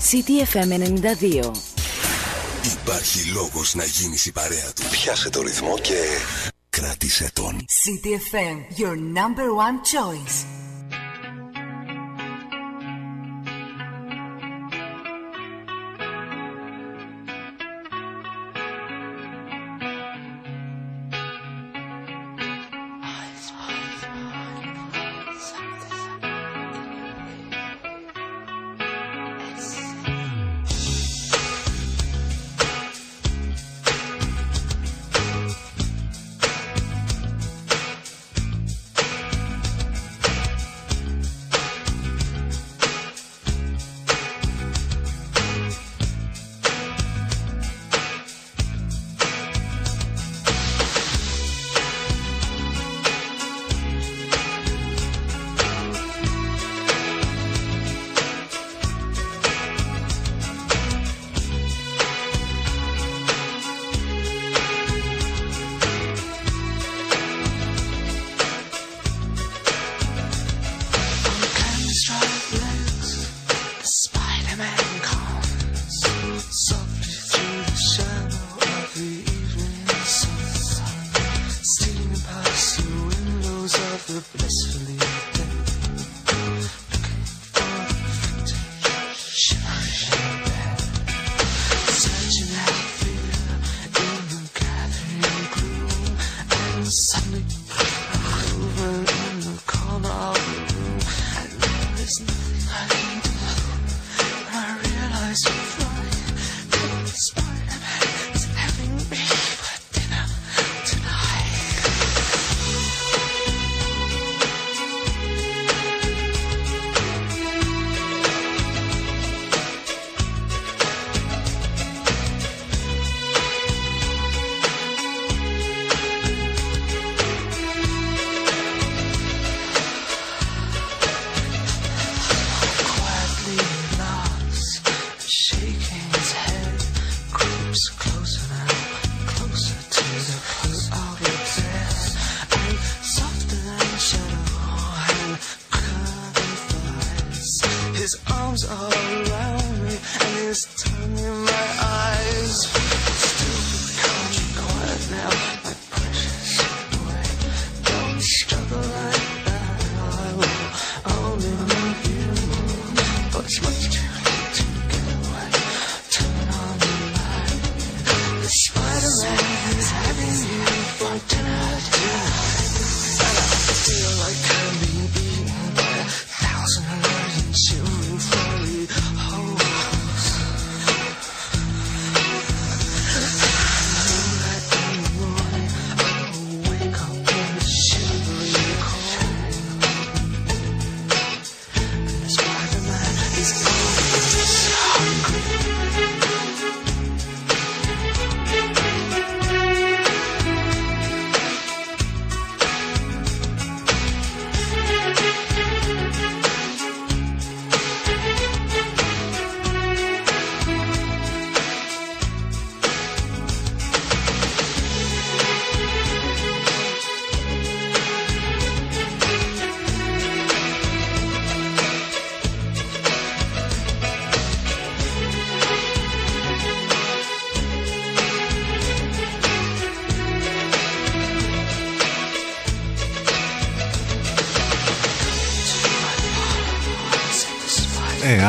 CTFM 92. Υπάρχει λόγος να γίνεις η παρέα του. Πιάσε το ρυθμό και κράτησε τον. CTFM, your number one choice.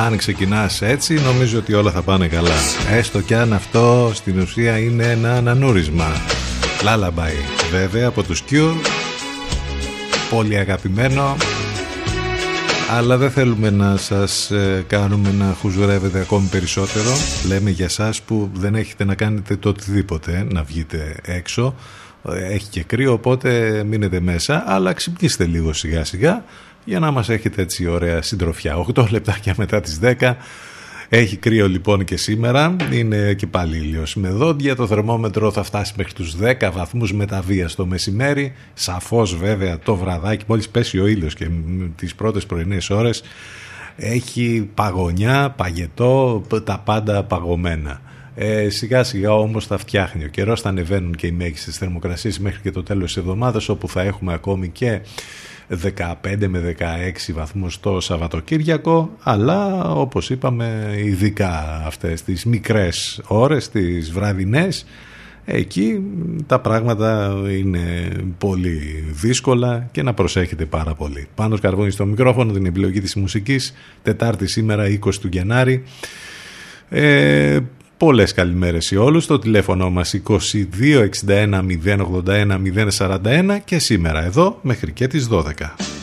Αν ξεκινάς έτσι νομίζω ότι όλα θα πάνε καλά. Έστω κι αν αυτό στην ουσία είναι ένα ανανούρισμα. Λάλαμπαϊ βέβαια από τους Cure πολύ αγαπημένο. Αλλά δεν θέλουμε να σας ε, κάνουμε να χουζουρεύετε ακόμη περισσότερο. Λέμε για σας που δεν έχετε να κάνετε το οτιδήποτε να βγείτε έξω. Ε, έχει και κρύο οπότε μείνετε μέσα αλλά ξυπνήστε λίγο σιγά σιγά για να μας έχετε έτσι ωραία συντροφιά. 8 λεπτάκια μετά τις 10 έχει κρύο λοιπόν και σήμερα, είναι και πάλι ήλιος με δόντια, το θερμόμετρο θα φτάσει μέχρι τους 10 βαθμούς μεταβία στο μεσημέρι, σαφώς βέβαια το βραδάκι, μόλις πέσει ο ήλιος και τις πρώτες πρωινές ώρες έχει παγωνιά, παγετό, τα πάντα παγωμένα. Ε, σιγά σιγά όμως θα φτιάχνει. Ο καιρός, θα ανεβαίνουν και οι μέγιστες θερμοκρασίες μέχρι και το τέλος της εβδομάδας όπου θα έχουμε ακόμη και 15 με 16 βαθμούς το Σαββατοκύριακο αλλά όπως είπαμε ειδικά αυτές τις μικρές ώρες, τις βραδινές εκεί τα πράγματα είναι πολύ δύσκολα και να προσέχετε πάρα πολύ. Πάνω σκαρβόνι στο μικρόφωνο την επιλογή της μουσικής Τετάρτη σήμερα 20 του Γενάρη ε, Πολλές καλημέρες σε όλους. Το τηλέφωνο μας 2261 081 041 και σήμερα εδώ μέχρι και τις 12.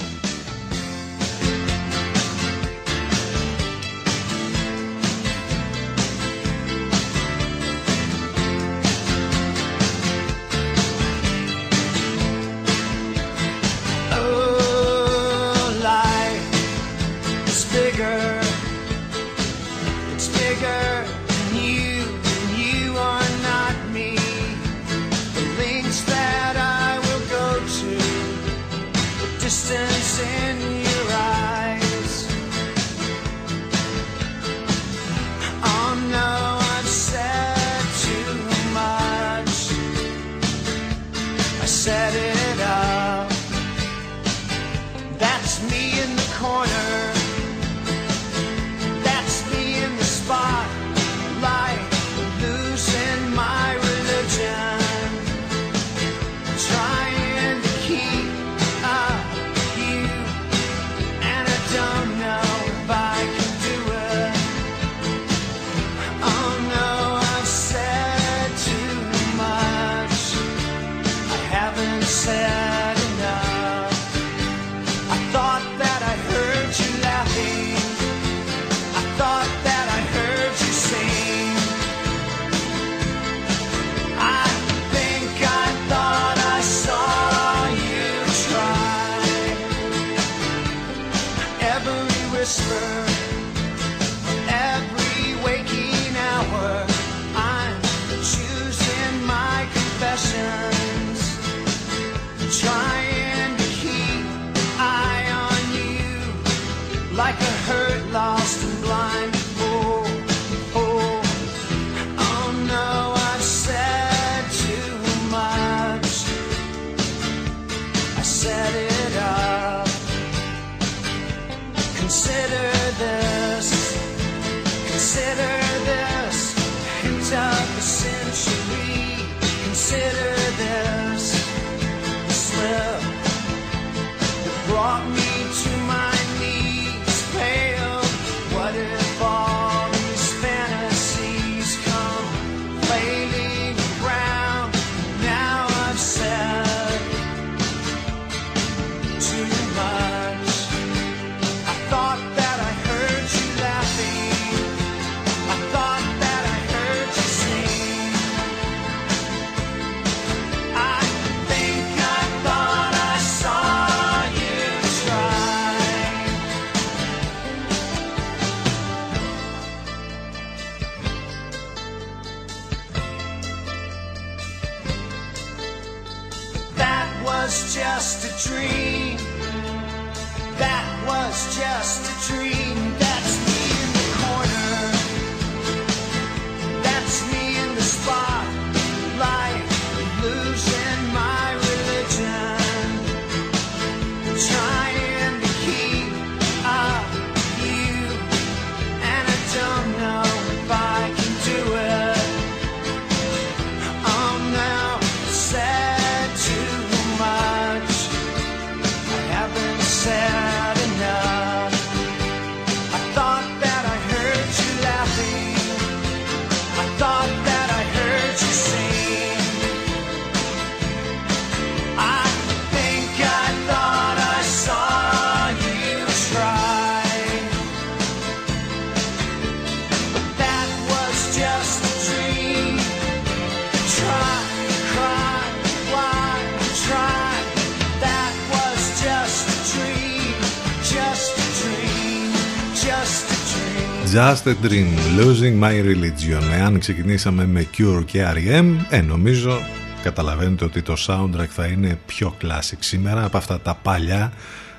Just a Dream, Losing My Religion. Εάν ξεκινήσαμε με Cure και R.E.M., ε, νομίζω καταλαβαίνετε ότι το soundtrack θα είναι πιο classic σήμερα από αυτά τα παλιά,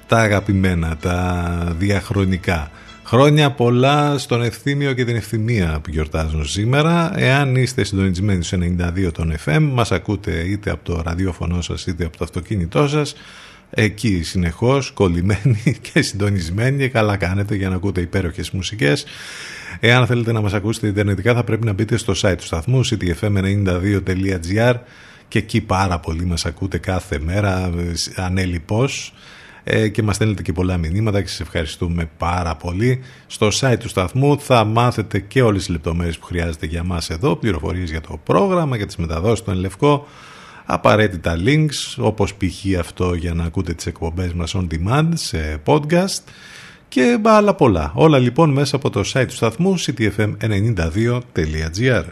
τα αγαπημένα, τα διαχρονικά. Χρόνια πολλά στον Ευθύμιο και την Ευθυμία που γιορτάζουν σήμερα. Εάν είστε συντονισμένοι στους 92 των FM, μας ακούτε είτε από το ραδιόφωνο σας είτε από το αυτοκίνητό σας εκεί συνεχώς κολλημένοι και συντονισμένοι. Και καλά κάνετε για να ακούτε υπέροχες μουσικές. Εάν θέλετε να μας ακούσετε ιντερνετικά θα πρέπει να μπείτε στο site του σταθμού ctfm92.gr και εκεί πάρα πολύ μας ακούτε κάθε μέρα ανέλειπώς ε, και μας στέλνετε και πολλά μηνύματα και σας ευχαριστούμε πάρα πολύ. Στο site του σταθμού θα μάθετε και όλες τις λεπτομέρειες που χρειάζεται για μας εδώ, πληροφορίες για το πρόγραμμα, για τις μεταδόσεις του Ενλευκό, απαραίτητα links όπως π.χ. αυτό για να ακούτε τις εκπομπές μας on demand σε podcast και άλλα πολλά. Όλα λοιπόν μέσα από το site του σταθμού ctfm92.gr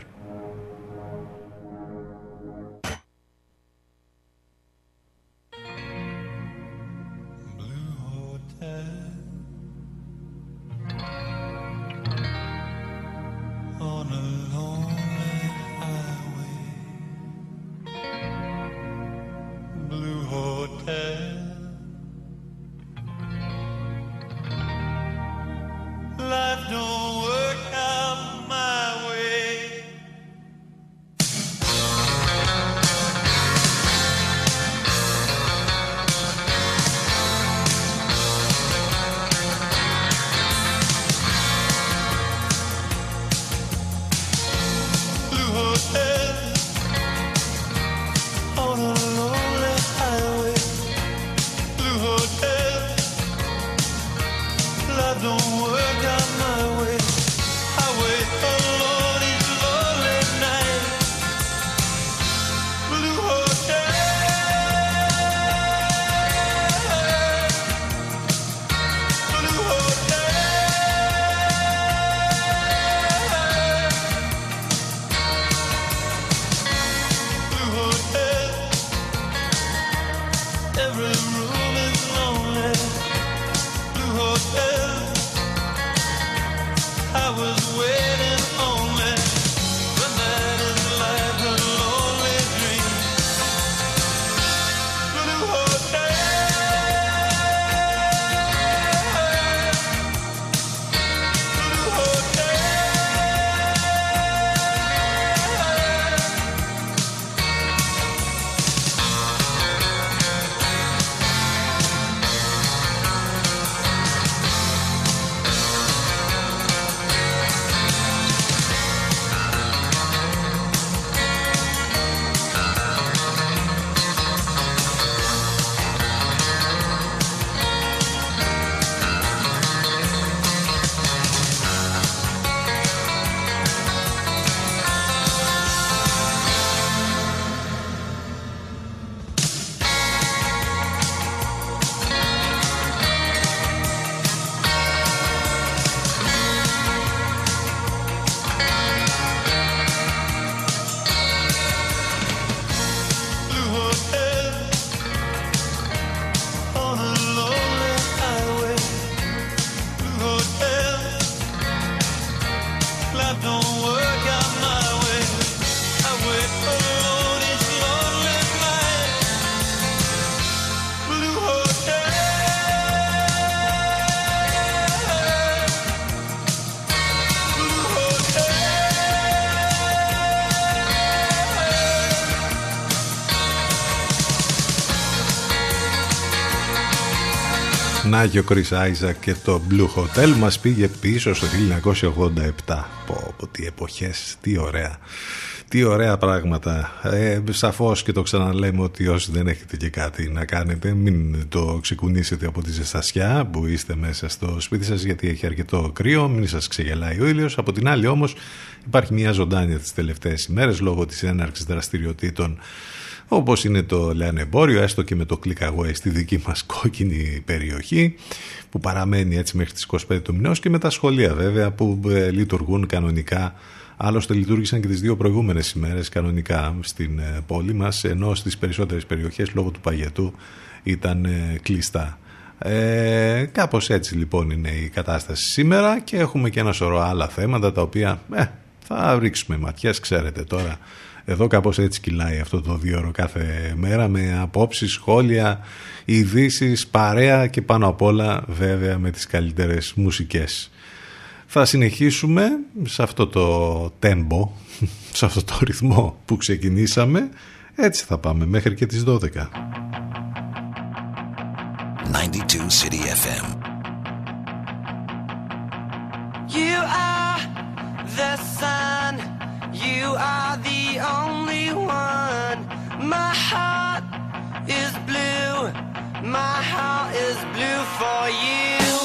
και ο Chris Isaac και το Blue Hotel μας πήγε πίσω στο 1987 πω, πω τι εποχές, τι ωραία τι ωραία πράγματα. Ε, Σαφώς και το ξαναλέμε ότι όσοι δεν έχετε και κάτι να κάνετε Μην το ξεκουνήσετε από τη ζεστασιά που είστε μέσα στο σπίτι σας Γιατί έχει αρκετό κρύο, μην σας ξεγελάει ο ήλιος. Από την άλλη όμως υπάρχει μια ζωντάνια τις τελευταίες ημέρες Λόγω της έναρξης δραστηριοτήτων όπως είναι το λιανεμπόριο, έστω και με το click away στη δική μας κόκκινη περιοχή που παραμένει έτσι μέχρι τις 25 του μηνός και με τα σχολεία βέβαια που ε, λειτουργούν κανονικά Άλλωστε λειτουργήσαν και τις δύο προηγούμενες ημέρες κανονικά στην ε, πόλη μας ενώ στις περισσότερες περιοχές λόγω του παγετού ήταν ε, κλειστά. Ε, κάπως έτσι λοιπόν είναι η κατάσταση σήμερα και έχουμε και ένα σωρό άλλα θέματα τα οποία θα ρίξουμε ματιές ξέρετε τώρα εδώ κάπως έτσι κυλάει αυτό το δύο ώρο κάθε μέρα με απόψεις, σχόλια, ειδήσεις, παρέα και πάνω απ' όλα βέβαια με τις καλύτερες μουσικές. Θα συνεχίσουμε σε αυτό το τέμπο, σε αυτό το ρυθμό που ξεκινήσαμε. Έτσι θα πάμε μέχρι και τις 12. 92 City FM. You are the sun, you are the only one. My heart is blue, my heart is blue for you.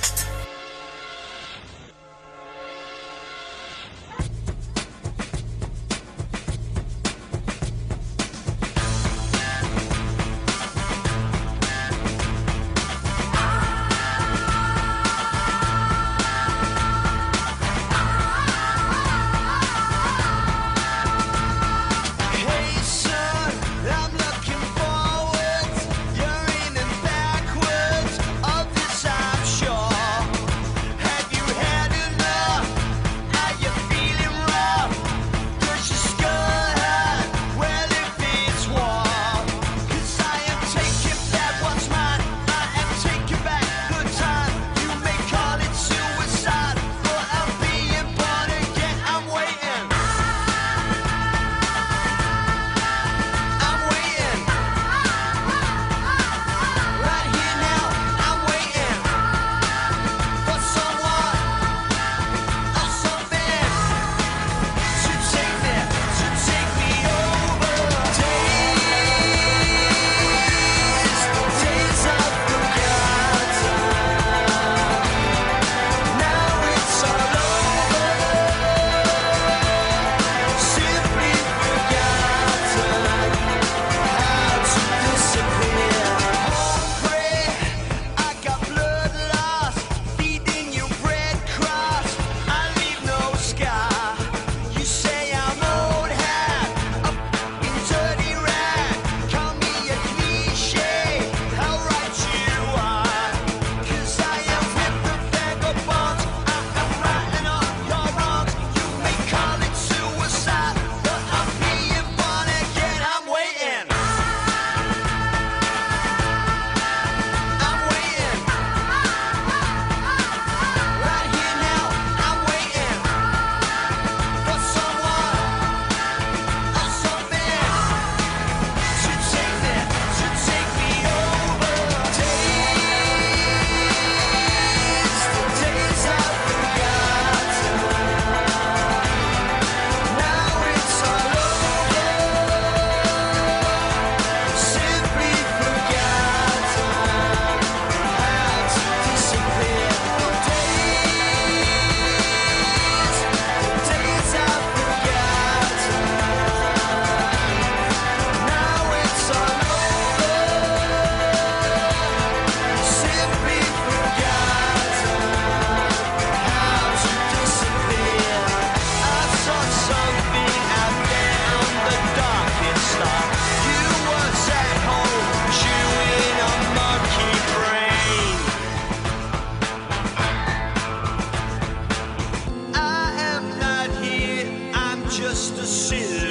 just a sin.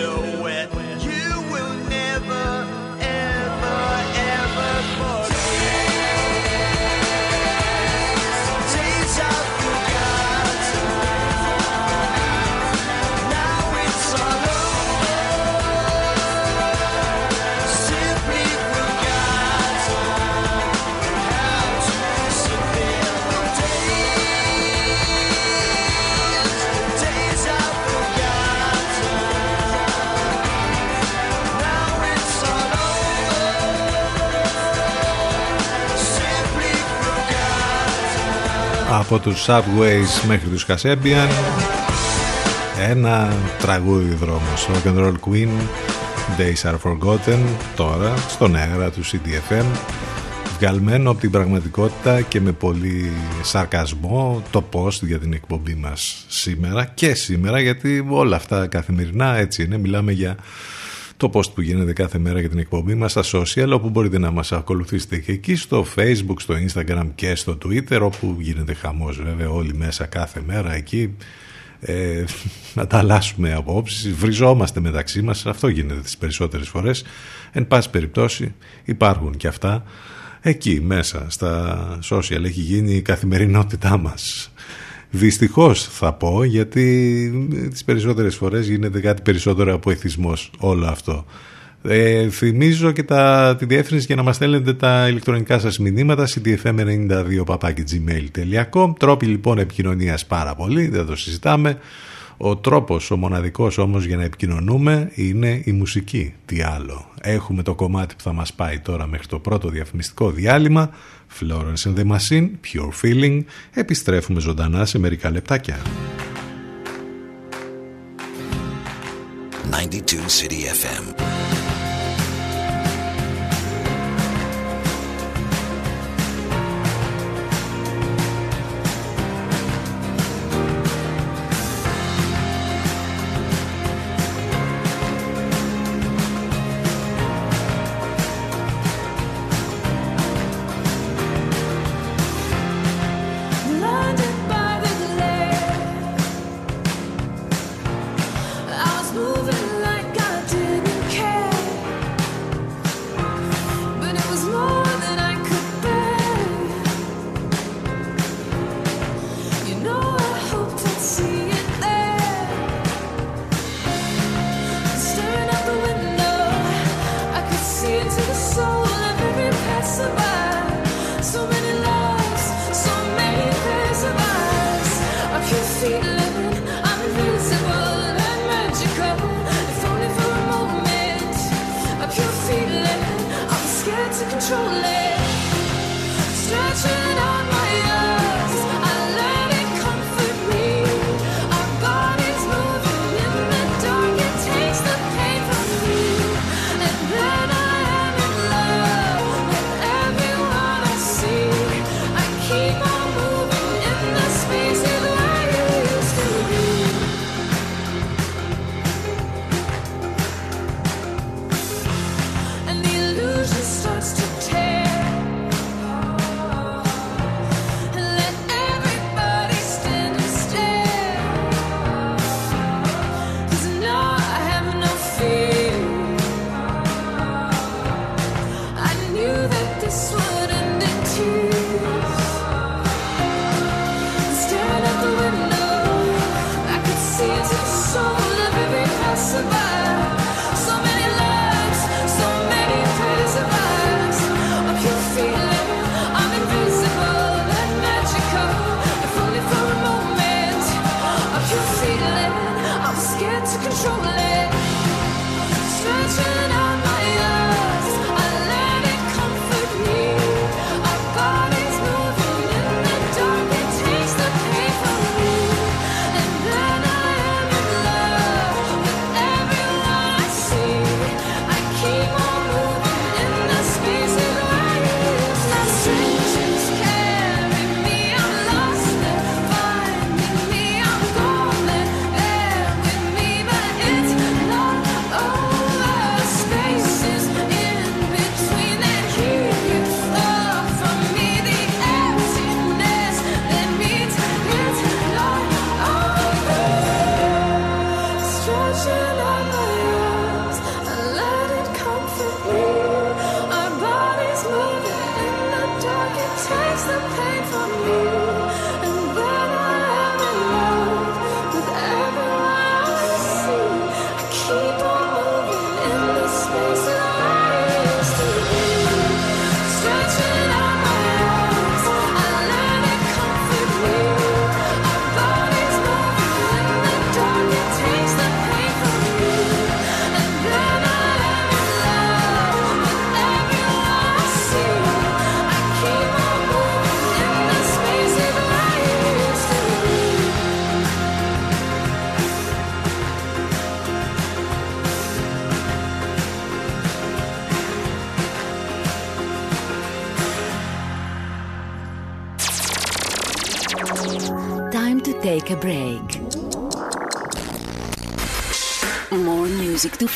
Από τους Subways μέχρι τους Kasabian ένα τραγούδι δρόμος. Rock and Roll Queen Days Are Forgotten τώρα στον αέρα του CDFM βγαλμένο από την πραγματικότητα και με πολύ σαρκασμό το post για την εκπομπή μας σήμερα και σήμερα γιατί όλα αυτά καθημερινά έτσι είναι. Μιλάμε για το post που γίνεται κάθε μέρα για την εκπομπή μας στα social όπου μπορείτε να μας ακολουθήσετε και εκεί στο facebook, στο instagram και στο twitter όπου γίνεται χαμός βέβαια όλοι μέσα κάθε μέρα εκεί. Ε, να τα αλλάσουμε απόψεις βριζόμαστε μεταξύ μας. Αυτό γίνεται τις περισσότερες φορές. Εν πάση περιπτώσει υπάρχουν και αυτά. Εκεί μέσα στα social έχει γίνει η καθημερινότητά μας Δυστυχώς θα πω γιατί τις περισσότερες φορές γίνεται κάτι περισσότερο από εθισμός όλο αυτό. Ε, θυμίζω και τα, τη διεύθυνση για να μας στέλνετε τα ηλεκτρονικά σας μηνύματα cdfm92.gmail.com Τρόποι λοιπόν επικοινωνίας πάρα πολύ, δεν το συζητάμε. Ο τρόπος, ο μοναδικός όμως για να επικοινωνούμε είναι η μουσική. Τι άλλο. Έχουμε το κομμάτι που θα μας πάει τώρα μέχρι το πρώτο διαφημιστικό διάλειμμα. Florence and the Machine, Pure Feeling. Επιστρέφουμε ζωντανά σε μερικά λεπτάκια. 92 City FM.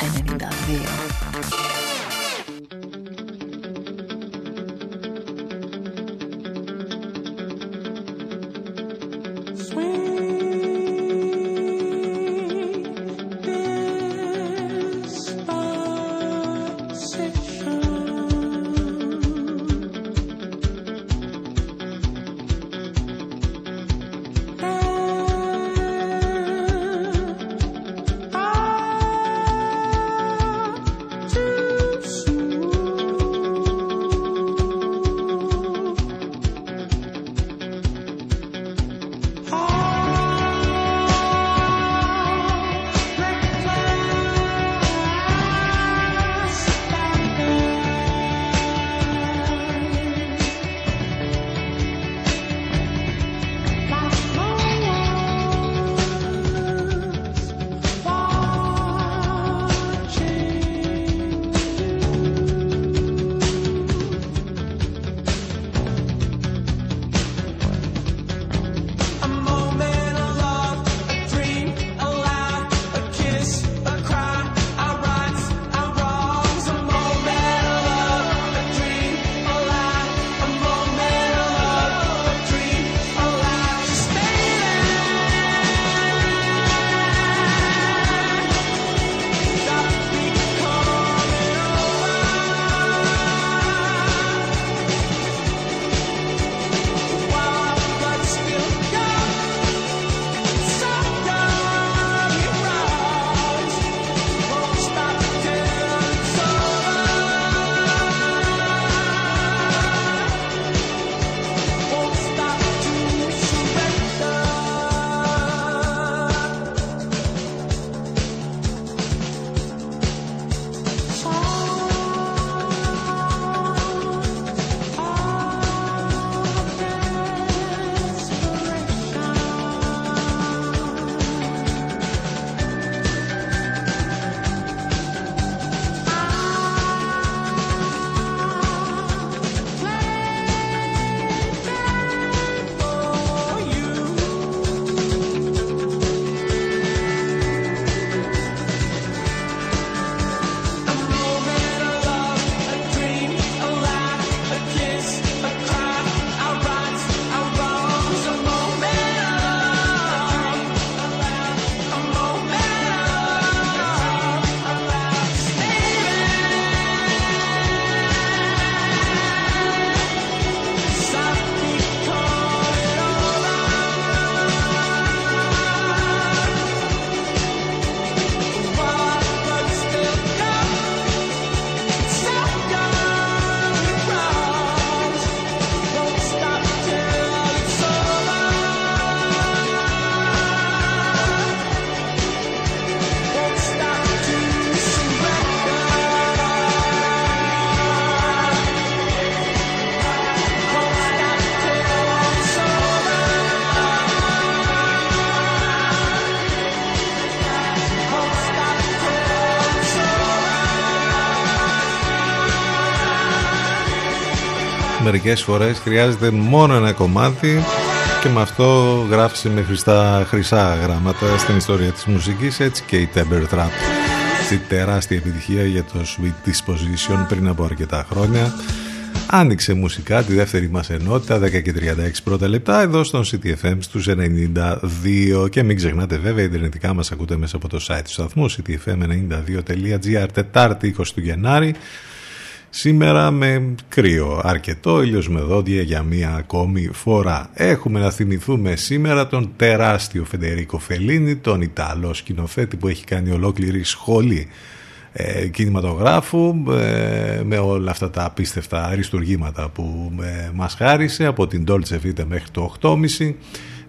en el video. Μερικές φορές χρειάζεται μόνο ένα κομμάτι και με αυτό γράφει με χρυσά, χρυσά γράμματα στην ιστορία της μουσικής έτσι και η Temper Trap. Στη τεράστια επιτυχία για το Sweet Disposition πριν από αρκετά χρόνια. Άνοιξε μουσικά τη δεύτερη μας ενότητα 10 και 36 πρώτα λεπτά εδώ στον CTFM στους 92 και μην ξεχνάτε βέβαια ιντερνετικά μας ακούτε μέσα από το site του σταθμού ctfm92.gr Τετάρτη 20 του Γενάρη Σήμερα με κρύο αρκετό, ήλιος με δόντια για μία ακόμη φορά. Έχουμε να θυμηθούμε σήμερα τον τεράστιο Φεντερίκο Φελίνη, τον Ιταλό σκηνοθέτη που έχει κάνει ολόκληρη σχολή ε, κινηματογράφου ε, με όλα αυτά τα απίστευτα αριστουργήματα που ε, μας χάρισε από την Dolce Vita μέχρι το 8.30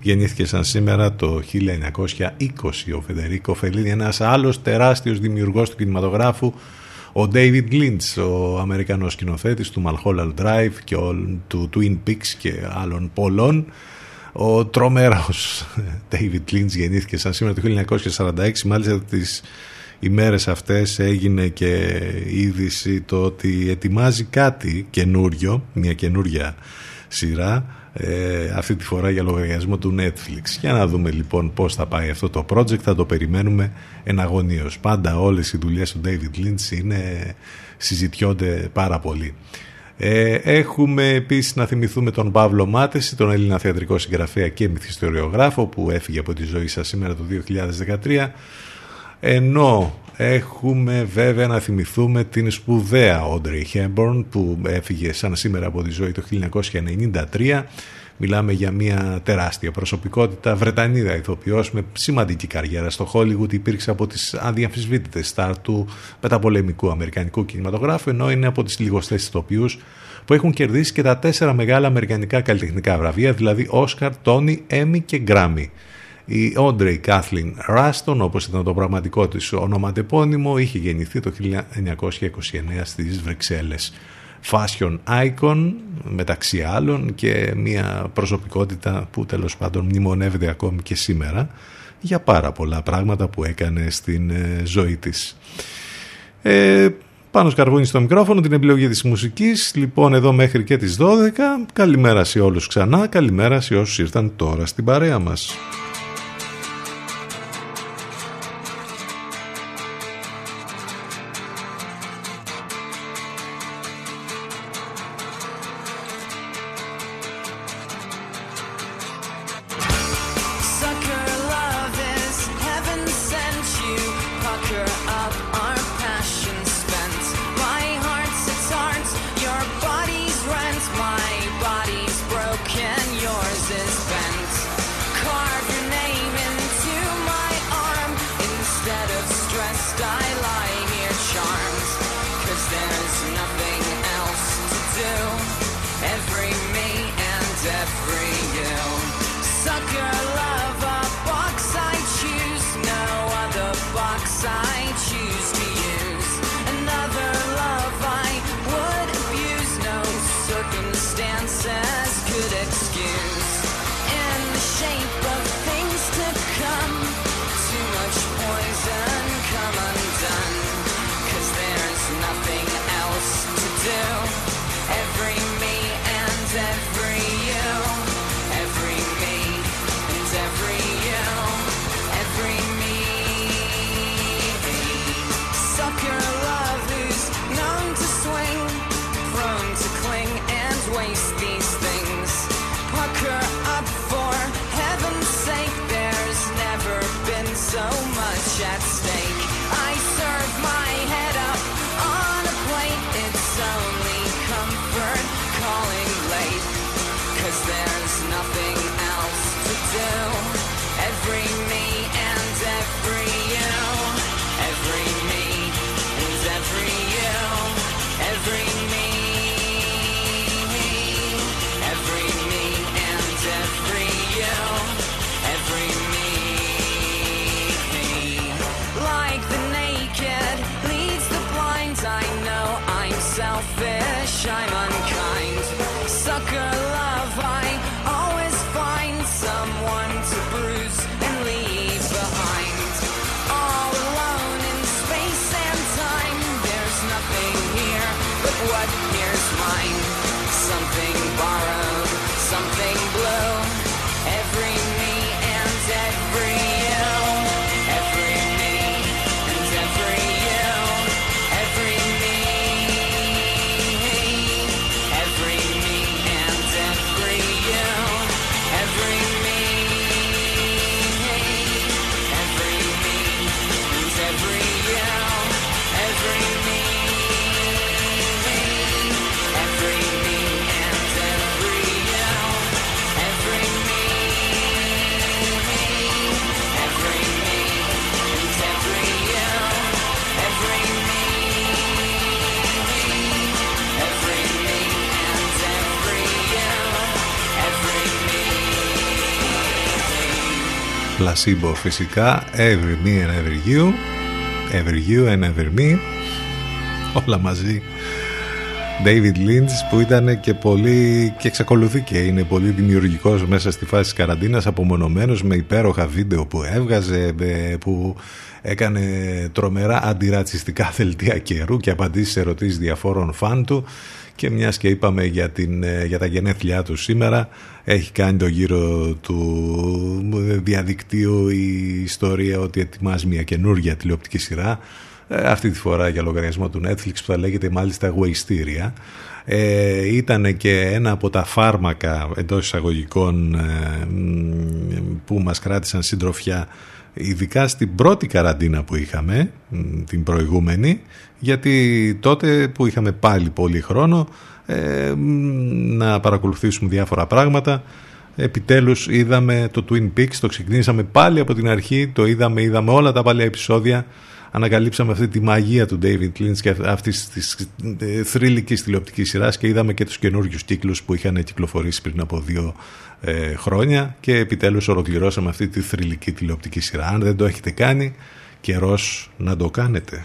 Γεννήθηκε σαν σήμερα το 1920 ο Φεντερίκο Φελίνη, ένας άλλος τεράστιος δημιουργός του κινηματογράφου, ο David Lynch, ο Αμερικανός σκηνοθέτης του Mulholland Drive και του Twin Peaks και άλλων πολλών. Ο τρομερός David Lynch γεννήθηκε σαν σήμερα το 1946, μάλιστα τις ημέρες αυτές έγινε και είδηση το ότι ετοιμάζει κάτι καινούριο, μια καινούρια σειρά ε, αυτή τη φορά για λογαριασμό του Netflix. Για να δούμε λοιπόν πώς θα πάει αυτό το project, θα το περιμένουμε εναγωνίως. Πάντα όλες οι δουλειές του David Lynch είναι, συζητιόνται πάρα πολύ. Ε, έχουμε επίσης να θυμηθούμε τον Παύλο Μάτεση, τον Έλληνα θεατρικό συγγραφέα και μυθιστοριογράφο που έφυγε από τη ζωή σας σήμερα το 2013 ενώ έχουμε βέβαια να θυμηθούμε την σπουδαία Audrey Hepburn που έφυγε σαν σήμερα από τη ζωή το 1993 Μιλάμε για μια τεράστια προσωπικότητα, Βρετανίδα ηθοποιός με σημαντική καριέρα στο Hollywood, υπήρξε από τις αδιαμφισβήτητες στάρ του μεταπολεμικού αμερικανικού κινηματογράφου, ενώ είναι από τις λιγοστές ηθοποιούς που έχουν κερδίσει και τα τέσσερα μεγάλα αμερικανικά καλλιτεχνικά βραβεία, δηλαδή Όσκαρ, Τόνι, Έμι και Γκράμι. Η Όντρεϊ Κάθλιν Ράστον, όπως ήταν το πραγματικό της ονοματεπώνυμο, είχε γεννηθεί το 1929 στις Βρυξέλλες. Fashion icon μεταξύ άλλων και μια προσωπικότητα που τέλος πάντων μνημονεύεται ακόμη και σήμερα για πάρα πολλά πράγματα που έκανε στην ε, ζωή της. Ε, πάνω σκαρβούνι στο μικρόφωνο την επιλογή της μουσικής λοιπόν εδώ μέχρι και τις 12 καλημέρα σε όλους ξανά καλημέρα σε όσους ήρθαν τώρα στην παρέα μας Placebo φυσικά. Every Me and Every You. Every You and Every Me. Όλα μαζί. David Lynch που ήταν και πολύ και εξακολουθεί και είναι πολύ δημιουργικός μέσα στη φάση της καραντίνας απομονωμένος με υπέροχα βίντεο που έβγαζε που έκανε τρομερά αντιρατσιστικά δελτία καιρού και απαντήσει σε ερωτήσεις διαφόρων φαν του. Και μιας και είπαμε για, την, ε, για τα γενέθλιά του σήμερα έχει κάνει το γύρο του διαδικτύου η ιστορία ότι ετοιμάζει μια καινούργια τηλεοπτική σειρά ε, αυτή τη φορά για λογαριασμό του Netflix που θα λέγεται μάλιστα Wasteria. Ε, ήταν και ένα από τα φάρμακα εντός εισαγωγικών ε, που μας κράτησαν συντροφιά ειδικά στην πρώτη καραντίνα που είχαμε την προηγούμενη γιατί τότε που είχαμε πάλι πολύ χρόνο ε, να παρακολουθήσουμε διάφορα πράγματα. Επιτέλους είδαμε το Twin Peaks το ξεκινήσαμε πάλι από την αρχή το είδαμε, είδαμε όλα τα παλιά επεισόδια. Ανακαλύψαμε αυτή τη μαγεία του David Lynch και αυτής της ε, θρηλυκής τηλεοπτικής σειράς και είδαμε και τους καινούριους κύκλους που είχαν κυκλοφορήσει πριν από δύο ε, χρόνια και επιτέλους ολοκληρώσαμε αυτή τη θρηλυκή τηλεοπτική σειρά. Αν δεν το έχετε κάνει, καιρός να το κάνετε.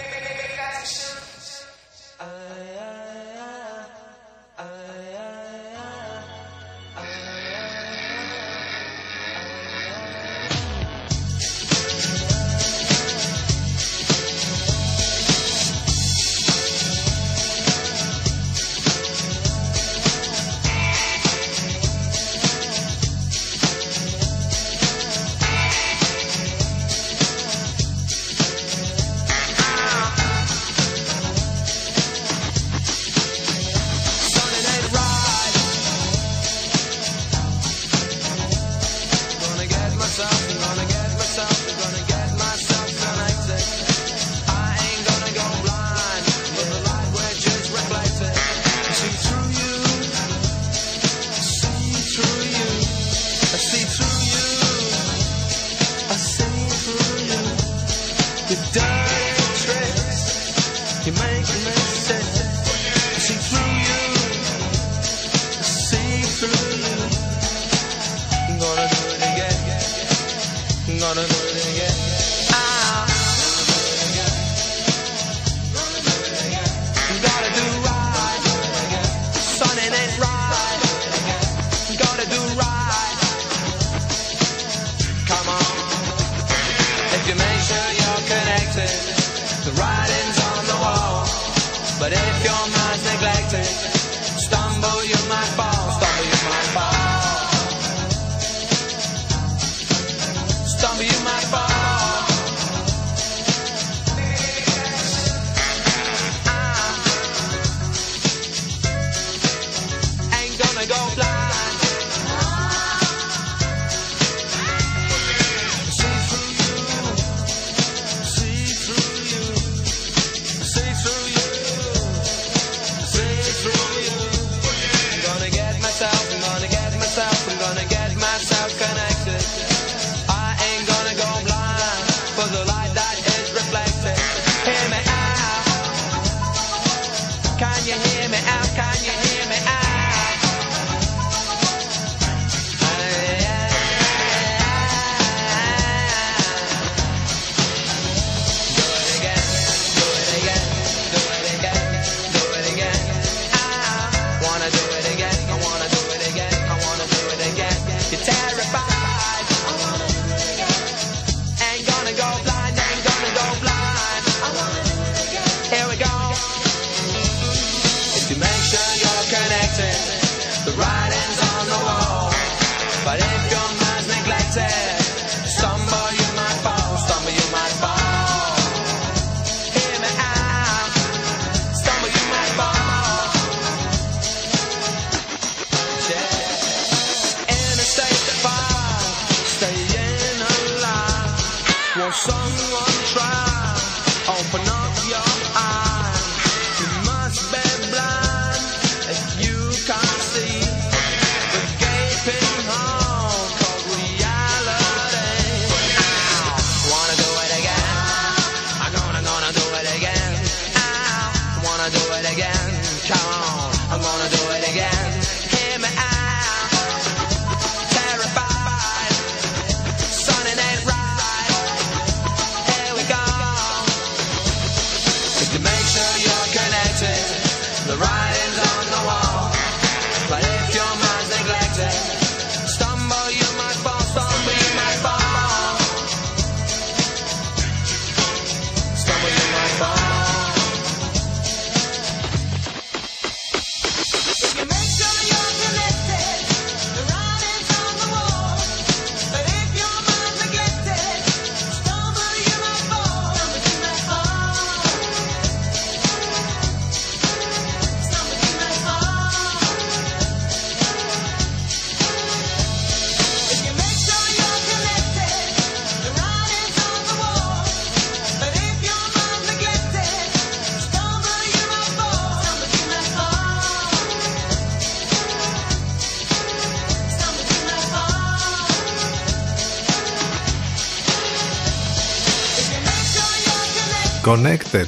Connected.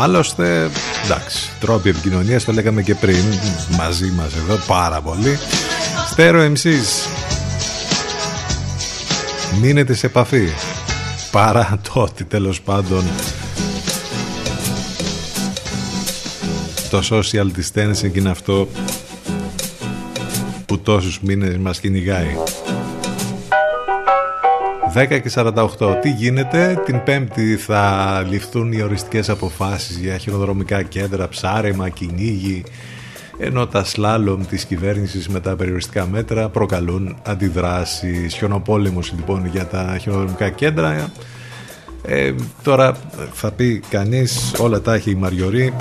Άλλωστε, εντάξει, τρόποι επικοινωνίας το λέγαμε και πριν μαζί μας εδώ πάρα πολύ. Στέρο MCs. Μείνετε σε επαφή. Παρά το ότι τέλος πάντων το social distancing είναι αυτό που τόσους μήνες μας κυνηγάει. 10 και 48. Τι γίνεται, την Πέμπτη θα ληφθούν οι οριστικές αποφάσεις για χειροδρομικά κέντρα, ψάρεμα, κυνήγι, ενώ τα σλάλομ της κυβέρνησης με τα περιοριστικά μέτρα προκαλούν αντιδράσεις. Χιονοπόλεμος λοιπόν για τα χειροδρομικά κέντρα. Ε, τώρα θα πει κανείς όλα τα έχει η Μαριωρή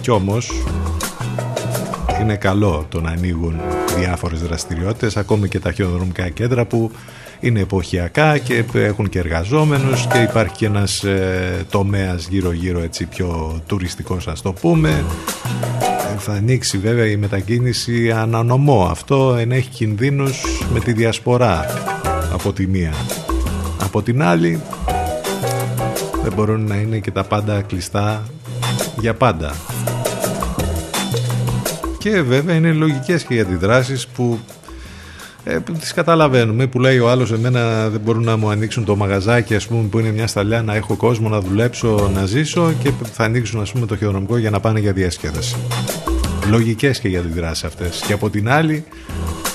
κι όμως είναι καλό το να ανοίγουν διάφορες δραστηριότητες ακόμη και τα χειροδρομικά κέντρα που είναι εποχιακά και έχουν και εργαζόμενους και υπάρχει και ένας ε, τομέας γύρω γύρω έτσι πιο τουριστικός ας το πούμε. Θα ανοίξει βέβαια η μετακίνηση ανανομό. Αυτό ενέχει κινδύνους με τη διασπορά από τη μία. Από την άλλη δεν μπορούν να είναι και τα πάντα κλειστά για πάντα. Και βέβαια είναι λογικές και οι αντιδράσεις που ε, τις καταλαβαίνουμε. Που λέει ο άλλος εμένα δεν μπορούν να μου ανοίξουν το μαγαζάκι ας πούμε που είναι μια σταλιά να έχω κόσμο να δουλέψω να ζήσω και θα ανοίξουν ας πούμε το χειρονομικό για να πάνε για διασκέδαση λογικές και για αντιδράσεις αυτές. Και από την άλλη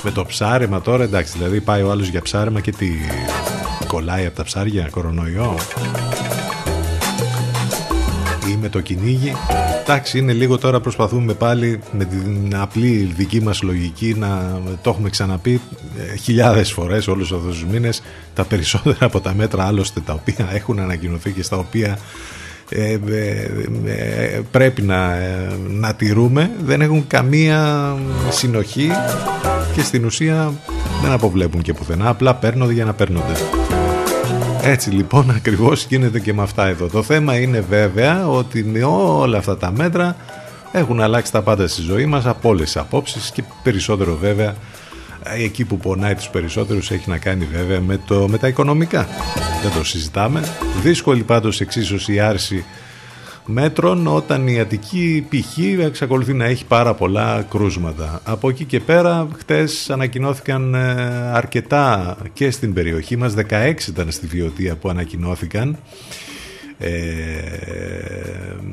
με το ψάρεμα τώρα εντάξει δηλαδή πάει ο άλλος για ψάρεμα και τι κολλάει από τα ψάρια κορονοϊό ή με το κυνήγι. Εντάξει, είναι λίγο τώρα προσπαθούμε πάλι με την απλή δική μας λογική να το έχουμε ξαναπεί ε, χιλιάδες φορές όλους αυτούς τους μήνες. Τα περισσότερα από τα μέτρα άλλωστε τα οποία έχουν ανακοινωθεί και στα οποία ε, ε, πρέπει να, να τηρούμε δεν έχουν καμία συνοχή και στην ουσία δεν αποβλέπουν και πουθενά. Απλά παίρνονται για να παίρνονται έτσι λοιπόν ακριβώς γίνεται και με αυτά εδώ. Το θέμα είναι βέβαια ότι με όλα αυτά τα μέτρα έχουν αλλάξει τα πάντα στη ζωή μας από όλες τις απόψεις και περισσότερο βέβαια εκεί που πονάει τους περισσότερους έχει να κάνει βέβαια με, το, με τα οικονομικά. Δεν το συζητάμε. Δύσκολη πάντως εξίσωση η άρση μέτρων όταν η Αττική π.χ. εξακολουθεί να έχει πάρα πολλά κρούσματα. Από εκεί και πέρα χτες ανακοινώθηκαν ε, αρκετά και στην περιοχή μας, 16 ήταν στη Βιωτία που ανακοινώθηκαν ε,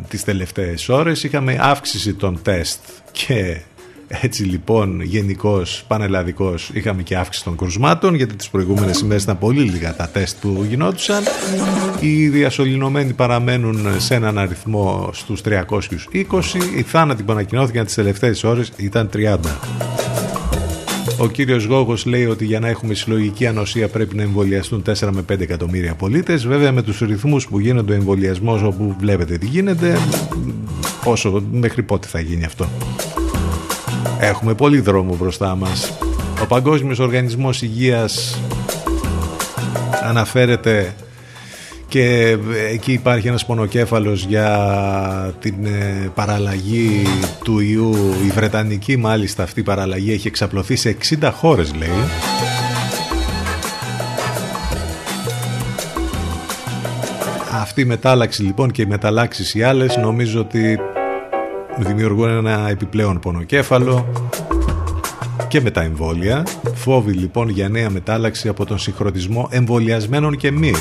τις τελευταίες ώρες. Είχαμε αύξηση των τεστ και έτσι λοιπόν, γενικώς πανελλαδικός είχαμε και αύξηση των κρουσμάτων, γιατί τις προηγούμενες ημέρες ήταν πολύ λίγα τα τεστ που γινόντουσαν. Οι διασωληνωμένοι παραμένουν σε έναν αριθμό στους 320. Οι θάνατοι που ανακοινώθηκαν τις τελευταίες ώρες ήταν 30. Ο κύριος Γόγος λέει ότι για να έχουμε συλλογική ανοσία πρέπει να εμβολιαστούν 4 με 5 εκατομμύρια πολίτες. Βέβαια με τους ρυθμούς που γίνονται ο εμβολιασμός όπου βλέπετε τι γίνεται, πόσο, μέχρι πότε θα γίνει αυτό. Έχουμε πολύ δρόμο μπροστά μας. Ο Παγκόσμιος Οργανισμός Υγείας αναφέρεται και εκεί υπάρχει ένας πονοκέφαλος για την ε, παραλλαγή του ιού η Βρετανική μάλιστα αυτή η παραλλαγή έχει εξαπλωθεί σε 60 χώρες λέει αυτή η μετάλλαξη λοιπόν και οι μεταλλάξεις οι άλλες νομίζω ότι δημιουργούν ένα επιπλέον πονοκέφαλο και με τα εμβόλια. Φόβοι λοιπόν για νέα μετάλλαξη από τον συγχρονισμό εμβολιασμένων και μη.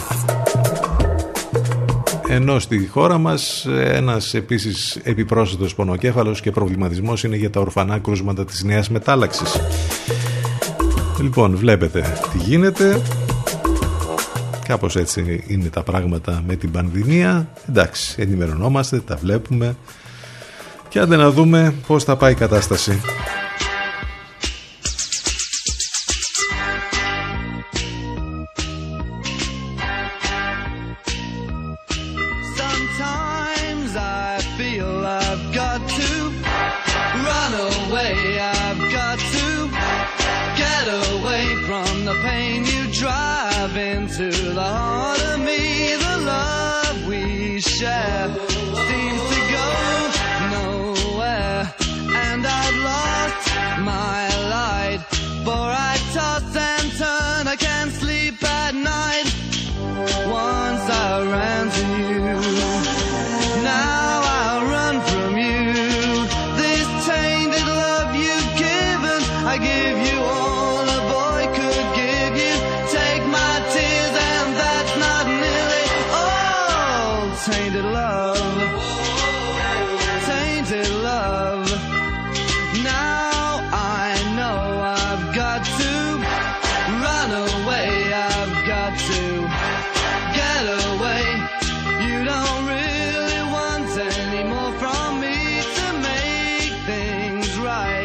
Ενώ στη χώρα μας ένας επίσης επιπρόσθετος πονοκέφαλος και προβληματισμός είναι για τα ορφανά κρούσματα της νέας μετάλλαξης. Λοιπόν, βλέπετε τι γίνεται. Κάπως έτσι είναι τα πράγματα με την πανδημία. Εντάξει, ενημερωνόμαστε, τα βλέπουμε. Και άντε να δούμε πώς θα πάει η κατάσταση.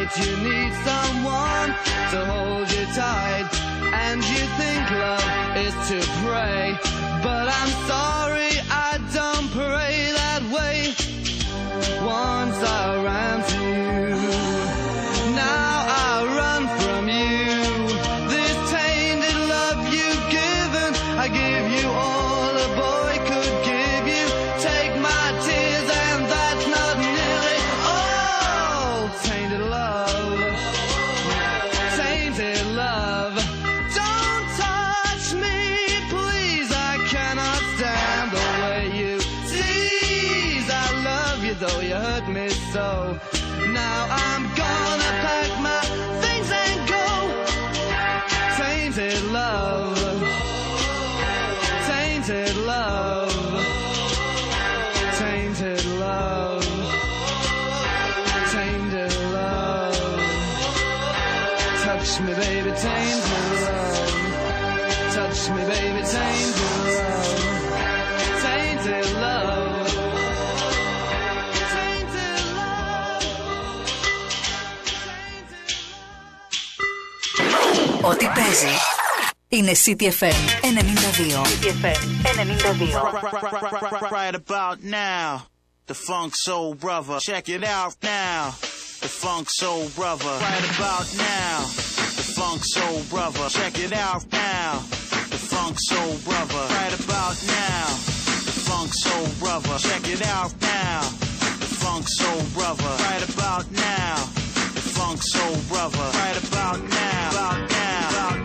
Night you need someone to hold you tight. And you think love is to pray. But I'm sorry, I don't pray that way. Once I Ό,τι παίζει είναι CTFM 92. CTFM 92. Right about now, the funk soul brother. Check it out now, the funk soul brother. Right about now, the funk soul brother. Check it out now, the funk soul brother. Right about now, the funk soul brother. Check it out now, the funk soul brother. Right about now, the funk soul brother. Right about now, about now, about now,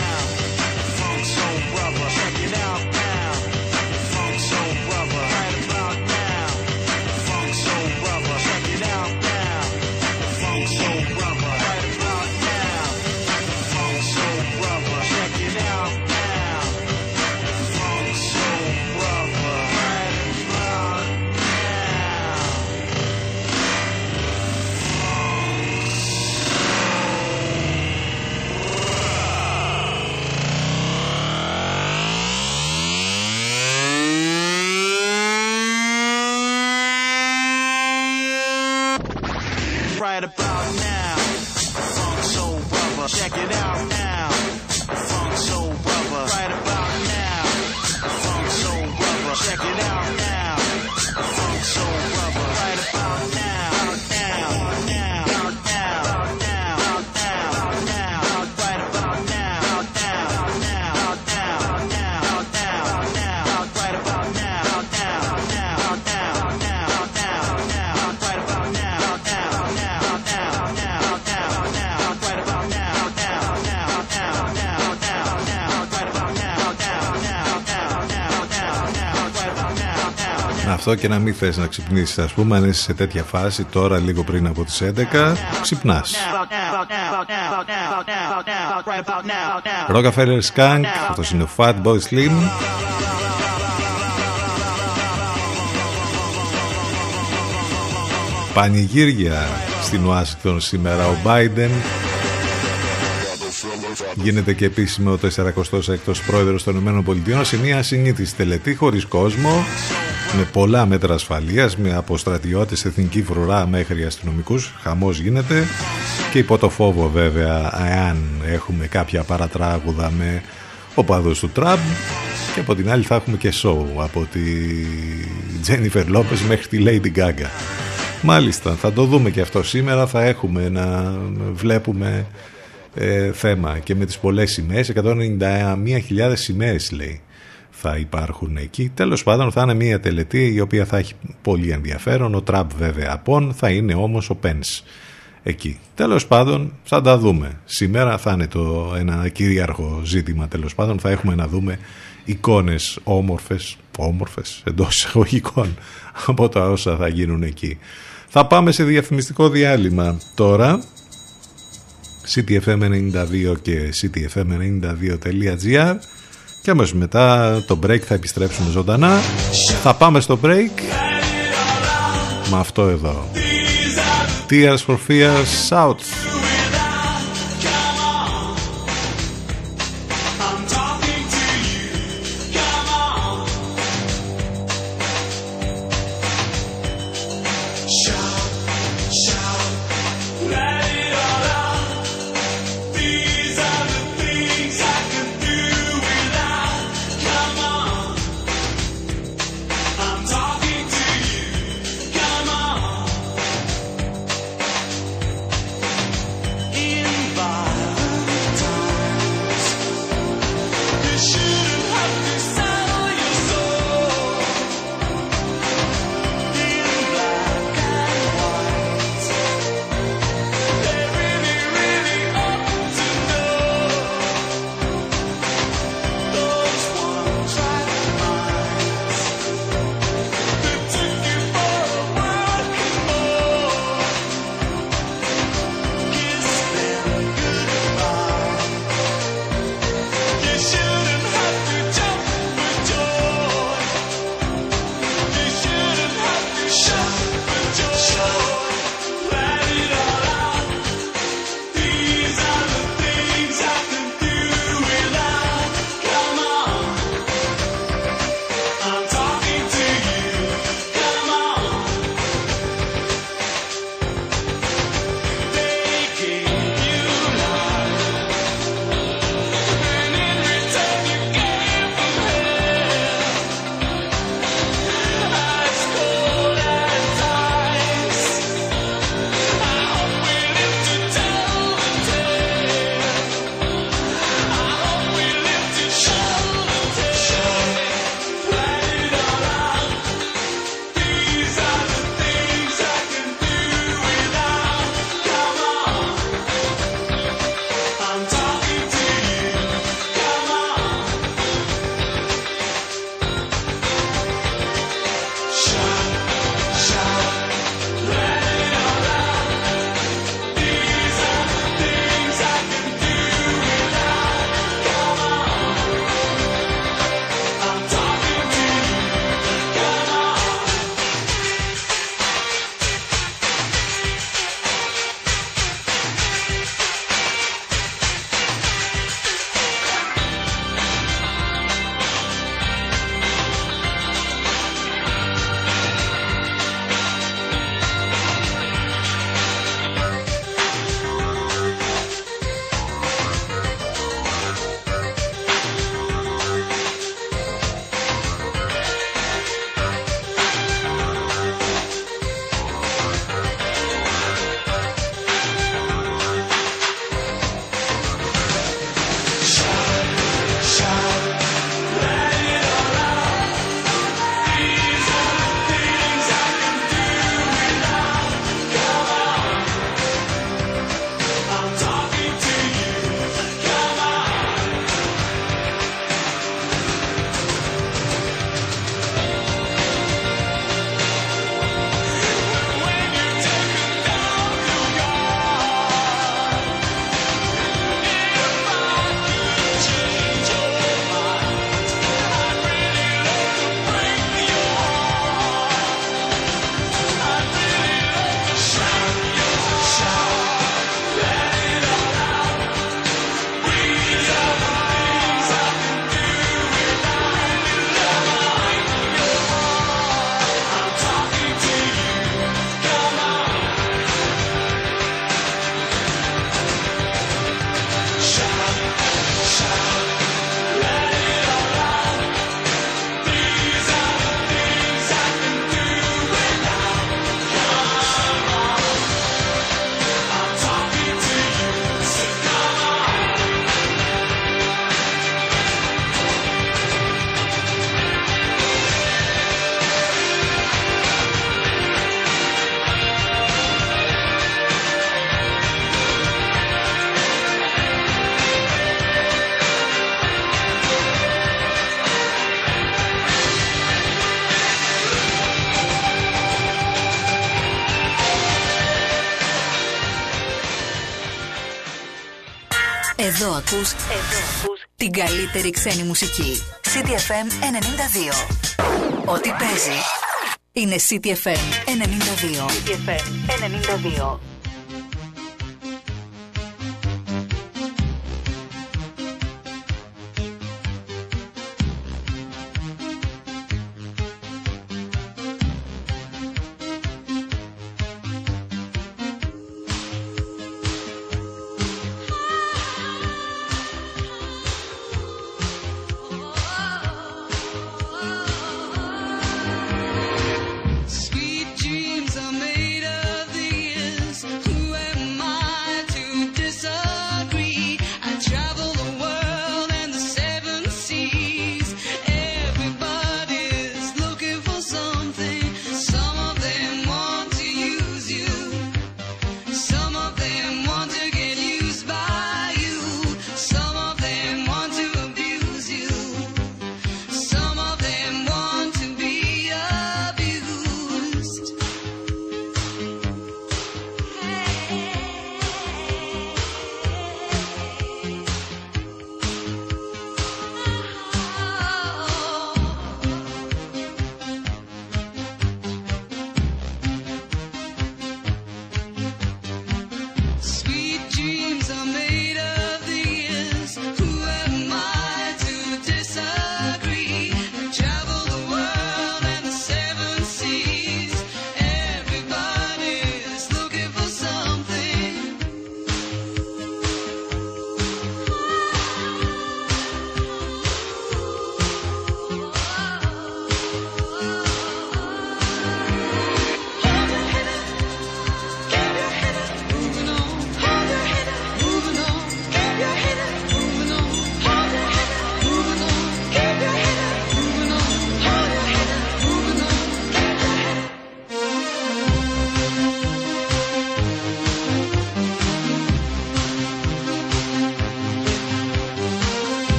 Αυτό και να μην θες να ξυπνήσεις ας πούμε αν είσαι σε τέτοια φάση τώρα λίγο πριν από τις 11 ξυπνάς. Rockefeller Skunk αυτός είναι ο Fat Boy Slim. Πανηγύρια στην Ουάσιγκτον σήμερα ο Biden. Γίνεται και επίσημο ο 46ος πρόεδρος των ΗΠΑ σε μια ασυνήθιστη τελετή χωρίς κόσμο με πολλά μέτρα ασφαλείας με από στρατιώτες εθνική φρουρά μέχρι αστυνομικούς χαμός γίνεται. Και υπό το φόβο βέβαια εάν έχουμε κάποια παρατράγουδα με οπαδούς του Τραμπ. Και από την άλλη θα έχουμε και show από τη Τζένιφερ Λόπες μέχρι τη Lady Gaga. Μάλιστα, θα το δούμε και αυτό σήμερα, θα έχουμε να βλέπουμε ε, θέμα. Και με τις πολλές σημαίες, 191.000 σημαίες λέει θα υπάρχουν εκεί. Τέλος πάντων θα είναι μια τελετή η οποία θα έχει πολύ ενδιαφέρον, ο Τραμπ βέβαια απόν, θα είναι όμως ο Πένς εκεί. Τέλος πάντων θα τα δούμε. Σήμερα θα είναι το ένα κυρίαρχο ζήτημα τέλος πάντων, θα έχουμε να δούμε εικόνες όμορφες, όμορφες εντός εισαγωγικών από τα όσα θα γίνουν εκεί. Θα πάμε σε διαφημιστικό διάλειμμα τώρα. CTFM92 και CTFM92.gr και αμέσως μετά το break θα επιστρέψουμε ζωντανά. Θα πάμε στο break με αυτό εδώ. Tears for Fears South. Εδώ ακούς, Εδώ ακούς την καλύτερη ξένη μουσική. CTFM 92. Ό,τι παίζει είναι CTFM 92. CTFM 92.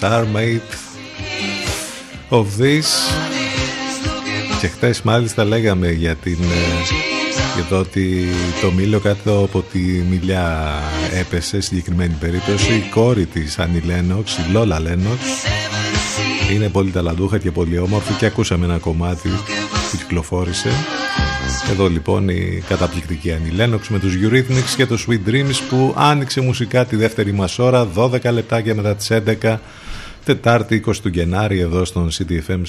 waves are of this. Και χθες μάλιστα λέγαμε για την ε, το ότι το μήλο κάτω από τη μιλιά έπεσε συγκεκριμένη περίπτωση. Η κόρη της Άννη Λένοξ, η Λόλα Λένοξ είναι πολύ ταλαντούχα και πολύ όμορφη και ακούσαμε ένα κομμάτι που κυκλοφόρησε. Εδώ λοιπόν η καταπληκτική Άννη Λένοξ με τους Eurythmics και το Sweet Dreams που άνοιξε μουσικά τη δεύτερη μας ώρα 12 λεπτάκια μετά τις 11 Τετάρτη 20 του Γενάρη εδώ στον CTFM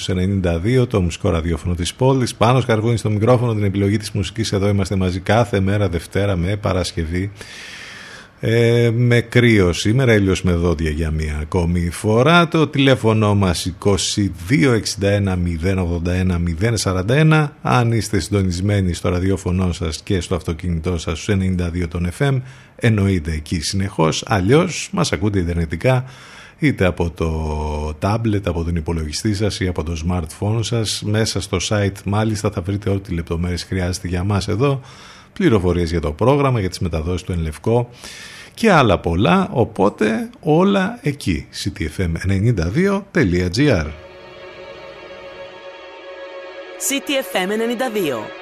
92, το μουσικό ραδιόφωνο της πόλης. Πάνω σκαρβούνι στο μικρόφωνο, την επιλογή της μουσικής εδώ είμαστε μαζί κάθε μέρα Δευτέρα με Παρασκευή. Ε, με κρύο σήμερα, ήλιος με δόντια για μία ακόμη φορά. Το τηλέφωνο μας 2261 081 041. Αν είστε συντονισμένοι στο ραδιόφωνο σας και στο αυτοκίνητό σας στους 92 των FM, εννοείται εκεί συνεχώς. Αλλιώς μας ακούτε ιντερνετικά είτε από το tablet, από τον υπολογιστή σας ή από το smartphone σας. Μέσα στο site μάλιστα θα βρείτε ό,τι λεπτομέρειες χρειάζεται για μας εδώ, πληροφορίες για το πρόγραμμα, για τις μεταδόσεις του Ενλευκό και άλλα πολλά, οπότε όλα εκεί, ctfm92.gr CTFM 92,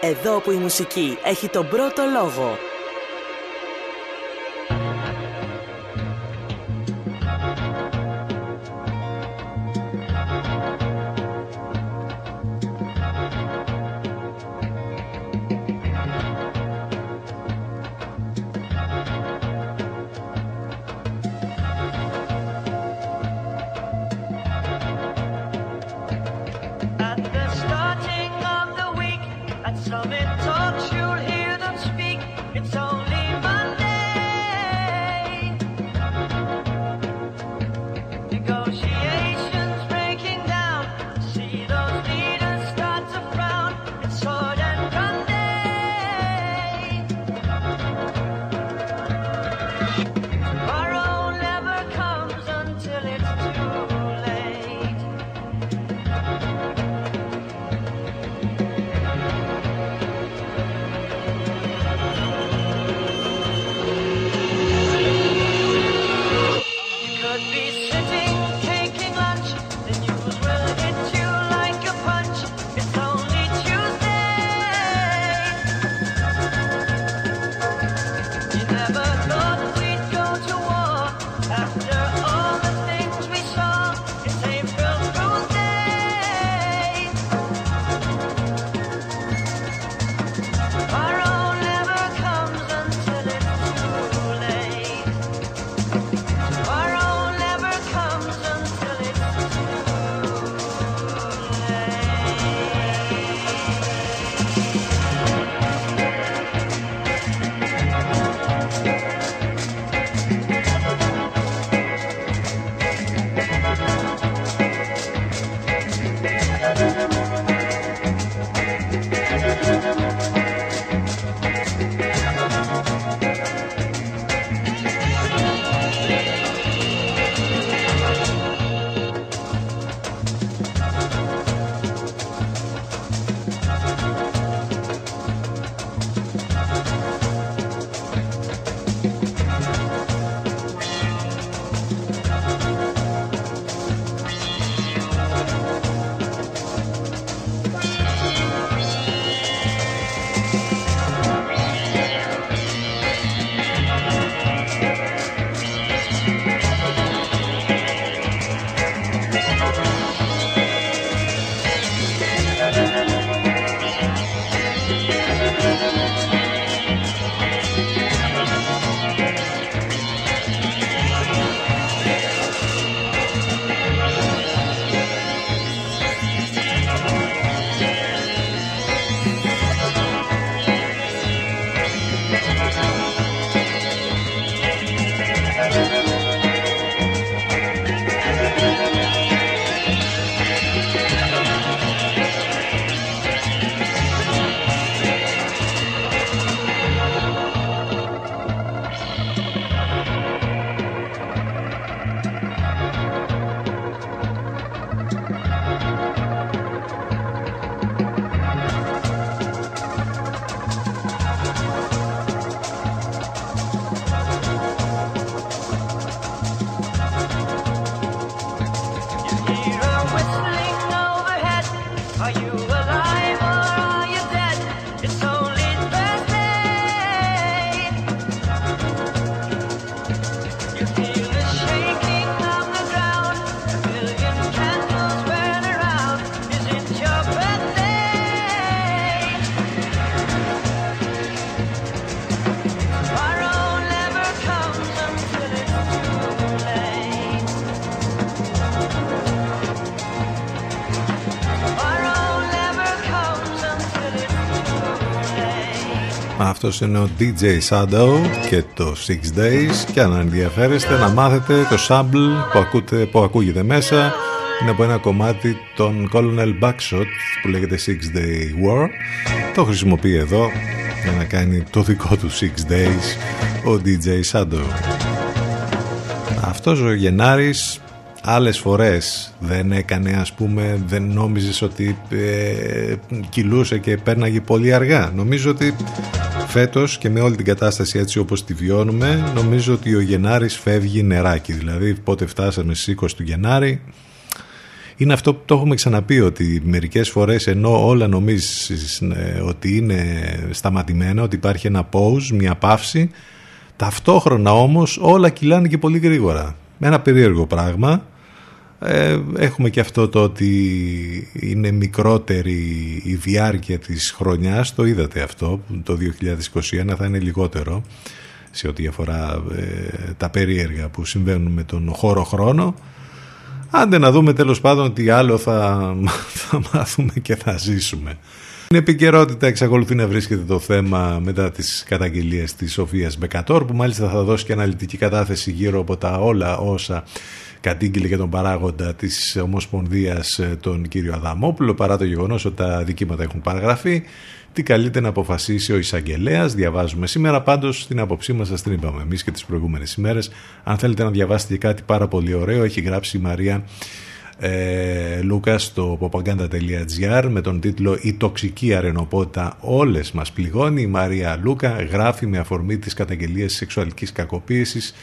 εδώ που η μουσική έχει τον πρώτο λόγο. Αυτός είναι ο DJ Shadow και το Six Days. Και αν ενδιαφέρεστε να μάθετε το sample που, ακούτε, που ακούγεται μέσα είναι από ένα κομμάτι των Colonel Backshot που λέγεται Six Day War. Το χρησιμοποιεί εδώ για να κάνει το δικό του Six Days ο DJ Shadow. Αυτός ο Γενάρης άλλες φορές δεν έκανε ας πούμε δεν νόμιζες ότι ε, κυλούσε και πέρναγε πολύ αργά. Νομίζω ότι φέτος και με όλη την κατάσταση έτσι όπως τη βιώνουμε νομίζω ότι ο Γενάρης φεύγει νεράκι. Δηλαδή πότε φτάσαμε στις 20 του Γενάρη. Είναι αυτό που το έχουμε ξαναπεί ότι μερικές φορές ενώ όλα νομίζεις ε, ότι είναι σταματημένα ότι υπάρχει ένα pause, μια παύση ταυτόχρονα όμως όλα κυλάνε και πολύ γρήγορα. Με ένα περίεργο πράγμα ε, έχουμε και αυτό το ότι είναι μικρότερη η διάρκεια της χρονιάς. Το είδατε αυτό. Το 2021 θα είναι λιγότερο σε ό,τι αφορά ε, τα περίεργα που συμβαίνουν με τον χώρο χρόνο. Άντε να δούμε τέλος πάντων τι άλλο θα, θα μάθουμε και θα ζήσουμε. Στην επικαιρότητα εξακολουθεί να βρίσκεται το θέμα μετά τις καταγγελίες της Σοφίας Μπεκατόρ που μάλιστα θα δώσει και αναλυτική κατάθεση γύρω από τα όλα όσα κατήγγειλε για τον παράγοντα της Ομοσπονδίας ε, τον κύριο Αδαμόπουλο παρά το γεγονός ότι τα δικήματα έχουν παραγραφεί τι καλείται να αποφασίσει ο εισαγγελέας. Διαβάζουμε σήμερα. Πάντως, την άποψή μας, σας την είπαμε εμείς και τις προηγούμενες ημέρες. Αν θέλετε να διαβάσετε κάτι πάρα πολύ ωραίο, έχει γράψει η Μαρία ε, Λούκας στο popaganda.gr με τον τίτλο «Η τοξική αρενοπότα όλες μας πληγώνει». Η Μαρία Λούκα γράφει με αφορμή τις καταγγελίες σεξουαλικής κακοποίησης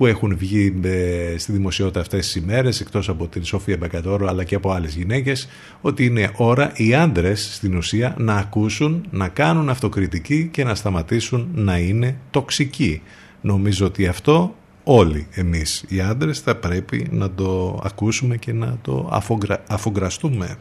που έχουν βγει ε, στη δημοσιότητα αυτές τις ημέρες εκτός από την Σοφία Μπακατόρο αλλά και από άλλες γυναίκες ότι είναι ώρα οι άντρες στην ουσία να ακούσουν, να κάνουν αυτοκριτική και να σταματήσουν να είναι τοξικοί. Νομίζω ότι αυτό όλοι εμείς οι άντρες θα πρέπει να το ακούσουμε και να το αφογκραστούμε.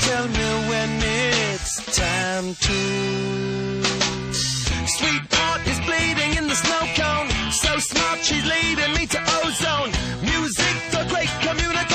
tell me when it's time to. Sweetheart is bleeding in the snow cone. So smart, she's leading me to ozone. Music, the great communication.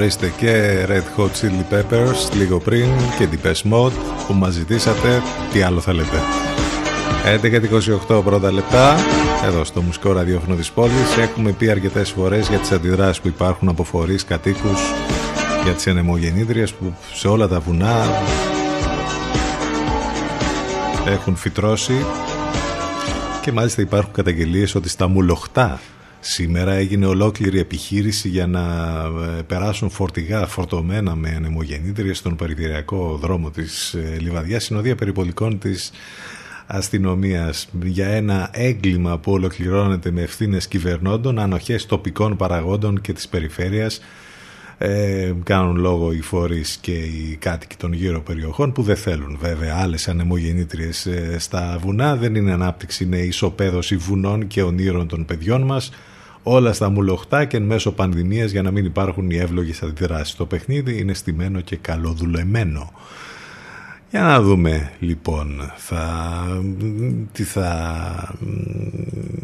Ορίστε και Red Hot Chili Peppers λίγο πριν και Depeche Mode που μας ζητήσατε. Τι άλλο θέλετε. 11.28 πρώτα λεπτά εδώ στο μουσικό ραδιόφωνο της πόλης έχουμε πει αρκετές φορές για τις αντιδράσεις που υπάρχουν από φορείς κατοίκους για τις ενεμογεννήτριες που σε όλα τα βουνά έχουν φυτρώσει και μάλιστα υπάρχουν καταγγελίες ότι στα Μουλοχτά σήμερα έγινε ολόκληρη επιχείρηση για να ε, περάσουν φορτηγά φορτωμένα με ανεμογεννήτριες στον περιφερειακό δρόμο της ε, Λιβαδιάς συνοδεία περιπολικών της αστυνομίας. Για ένα έγκλημα που ολοκληρώνεται με ευθύνες κυβερνώντων, ανοχές τοπικών παραγόντων και της περιφέρειας ε, κάνουν λόγο οι φορείς και οι κάτοικοι των γύρω περιοχών που δεν θέλουν βέβαια άλλες ανεμογεννήτριες ε, στα βουνά. Δεν είναι ανάπτυξη, είναι ισοπαίδωση βουνών και ονείρων των παιδιών μας όλα στα μουλοχτά και εν μέσω πανδημίας για να μην υπάρχουν οι εύλογες αντιδράσεις το παιχνίδι είναι στημένο και καλοδουλεμένο για να δούμε λοιπόν θα, τι θα,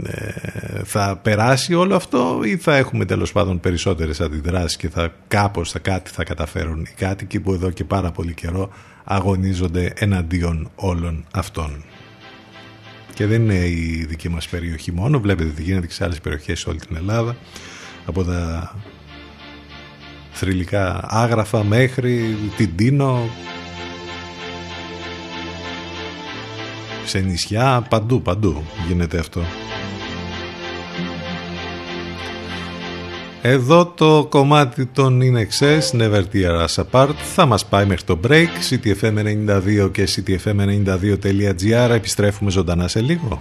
ε, θα περάσει όλο αυτό ή θα έχουμε τέλος πάντων περισσότερες αντιδράσεις και θα κάπως θα κάτι θα καταφέρουν οι κάτοικοι που εδώ και πάρα πολύ καιρό αγωνίζονται εναντίον όλων αυτών. Και δεν είναι η δική μας περιοχή μόνο, βλέπετε τι γίνεται και σε άλλες περιοχές σε όλη την Ελλάδα. Από τα θρηλυκά άγραφα μέχρι την Τίνο. Σε νησιά, παντού, παντού γίνεται αυτό. Εδώ το κομμάτι των In Excess, Never Tear Us Apart, θα μας πάει μέχρι το break, ctfm92 και ctfm92.gr, επιστρέφουμε ζωντανά σε λίγο.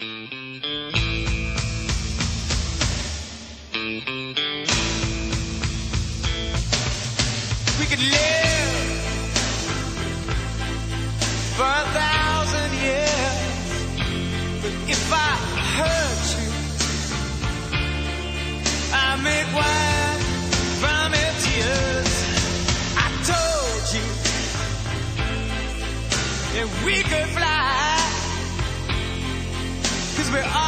We could live for a thousand years, but if I hurt you, I make wine from your tears. I told you that we could fly, Elizabeth.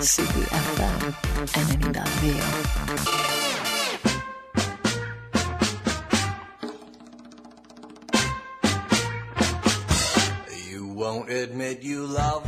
CBFM 92. admit you love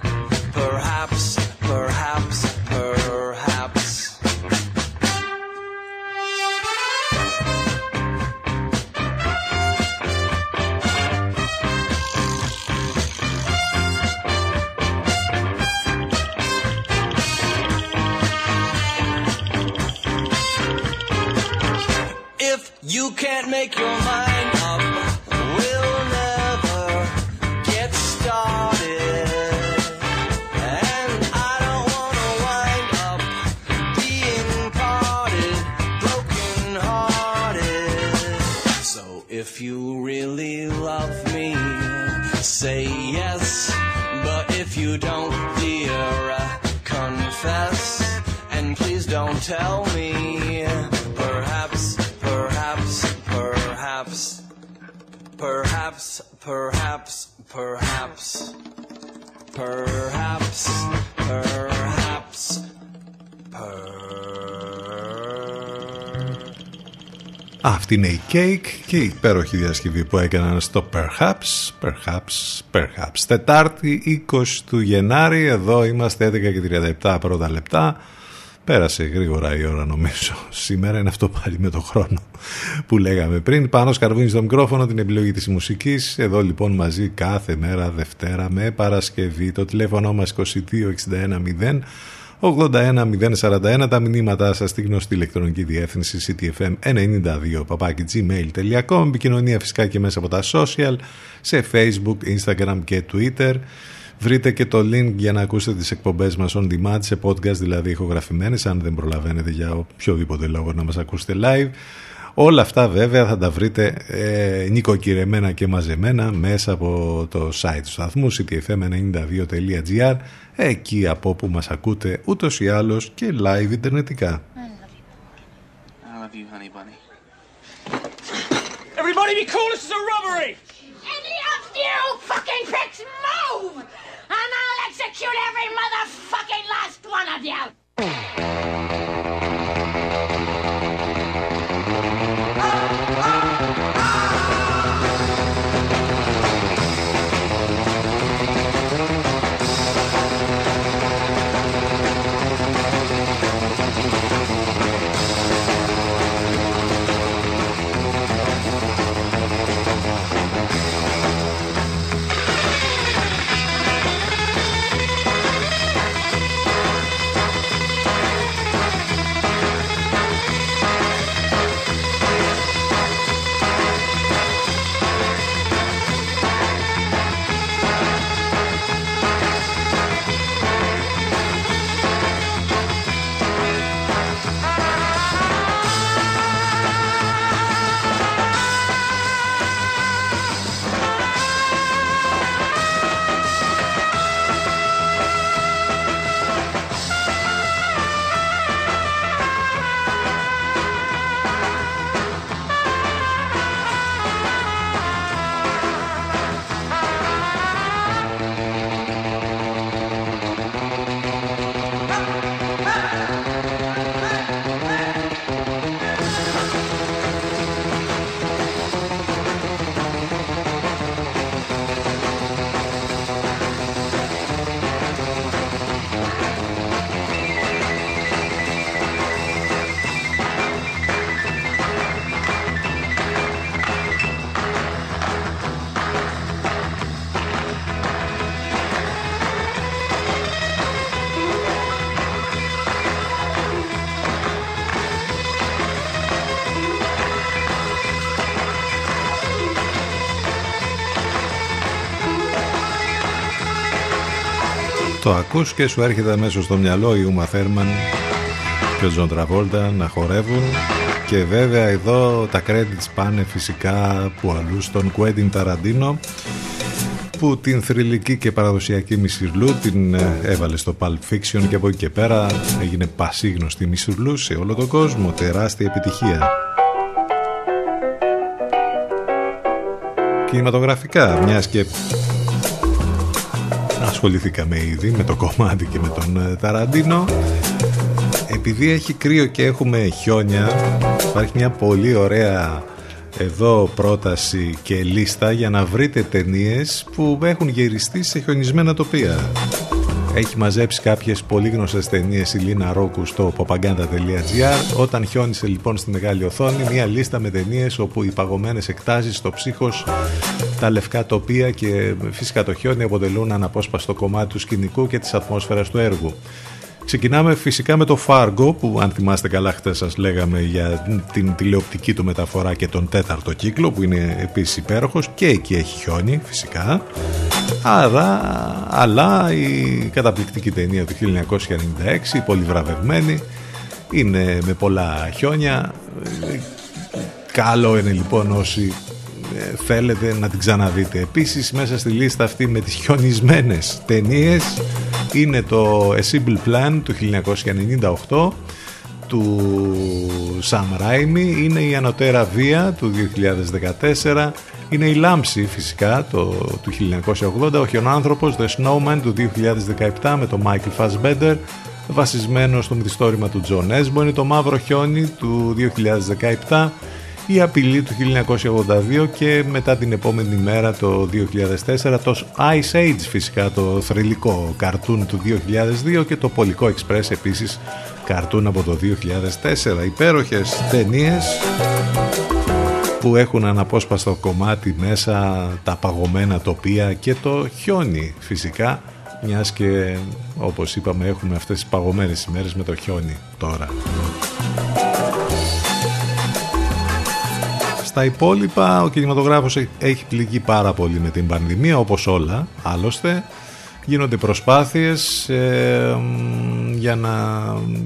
You can't make your mind Perhaps, perhaps, perhaps. Perhaps, perhaps, Αυτή είναι η Cake και η υπέροχη διασκευή που έκαναν στο Perhaps, Perhaps, Perhaps. Τετάρτη 20 του Γενάρη, εδώ είμαστε 11 και 37 πρώτα λεπτά. Πέρασε γρήγορα η ώρα νομίζω. Σήμερα είναι αυτό πάλι με το χρόνο που λέγαμε πριν. Πάνω σκαρβούνι στο μικρόφωνο την επιλογή της μουσικής. Εδώ λοιπόν μαζί κάθε μέρα Δευτέρα με Παρασκευή. Το τηλέφωνο μας 22610 81041 τα μηνύματά σας στη γνωστή ηλεκτρονική διεύθυνση ctfm92 παπάκι gmail.com επικοινωνία φυσικά και μέσα από τα social σε facebook, instagram και twitter Βρείτε και το link για να ακούσετε τις εκπομπές μας on demand σε podcast δηλαδή ηχογραφημένες αν δεν προλαβαίνετε για οποιοδήποτε λόγο να μας ακούσετε live Όλα αυτά βέβαια θα τα βρείτε ε, νοικοκυρεμένα και μαζεμένα μέσα από το site του σταθμού ctfm92.gr εκεί από όπου μας ακούτε ούτως ή άλλως και live ιντερνετικά. I love you, honey bunny. Everybody be cool, this is a robbery! Any of you fucking pricks move! And I'll execute every motherfucking last one of you! Το ακούς και σου έρχεται αμέσως στο μυαλό η Ούμα Θέρμαν και ο Τζον Τραβόλτα να χορεύουν. Και βέβαια εδώ τα credits πάνε φυσικά που αλλού στον Κουέντιν Ταραντίνο που την θρηλυκή και παραδοσιακή Μισιρλού την ε, έβαλε στο Pulp Fiction και από εκεί και πέρα έγινε πασίγνωστη Μισιρλού σε όλο τον κόσμο, τεράστια επιτυχία. Κινηματογραφικά, μιας και ασχοληθήκαμε ήδη με το κομμάτι και με τον ε, Ταραντίνο επειδή έχει κρύο και έχουμε χιόνια υπάρχει μια πολύ ωραία εδώ πρόταση και λίστα για να βρείτε ταινίες που έχουν γυριστεί σε χιονισμένα τοπία. Έχει μαζέψει κάποιες πολύ γνωστές ταινίες η Λίνα Ρόκου στο popaganda.gr Όταν χιόνισε λοιπόν στη μεγάλη οθόνη μια λίστα με ταινίες όπου οι παγωμένες εκτάσεις, το ψύχος, τα λευκά τοπία και φυσικά το χιόνι αποτελούν αναπόσπαστο κομμάτι του σκηνικού και της ατμόσφαιρας του έργου. Ξεκινάμε φυσικά με το Fargo που αν θυμάστε καλά χτες σας λέγαμε για την τηλεοπτική του μεταφορά και τον τέταρτο κύκλο που είναι επίσης υπέροχος και εκεί έχει χιόνι φυσικά Άρα, αλλά η καταπληκτική ταινία του 1996 η πολύ βραβευμένη είναι με πολλά χιόνια. Καλό είναι λοιπόν όσοι ε, θέλετε να την ξαναδείτε. Επίσης μέσα στη λίστα αυτή με τις χιονισμένες ταινίες είναι το A Simple Plan του 1998 του Sam Raimi είναι η Ανωτέρα Βία του 2014 είναι η Λάμψη φυσικά το, του 1980 ο Χιονάνθρωπος The Snowman του 2017 με τον Michael Fassbender βασισμένο στο μυθιστόρημα του John Esbo είναι το Μαύρο Χιόνι του 2017 η απειλή του 1982 και μετά την επόμενη μέρα το 2004 το Ice Age φυσικά το θρηλυκό καρτούν του 2002 και το Πολικό Express επίσης καρτούν από το 2004 υπέροχες ταινίες που έχουν αναπόσπαστο κομμάτι μέσα τα παγωμένα τοπία και το χιόνι φυσικά μιας και όπως είπαμε έχουμε αυτές τις παγωμένες ημέρες με το χιόνι τώρα. Στα υπόλοιπα ο κινηματογράφος έχει πληγεί πάρα πολύ με την πανδημία όπως όλα άλλωστε γίνονται προσπάθειες ε, για να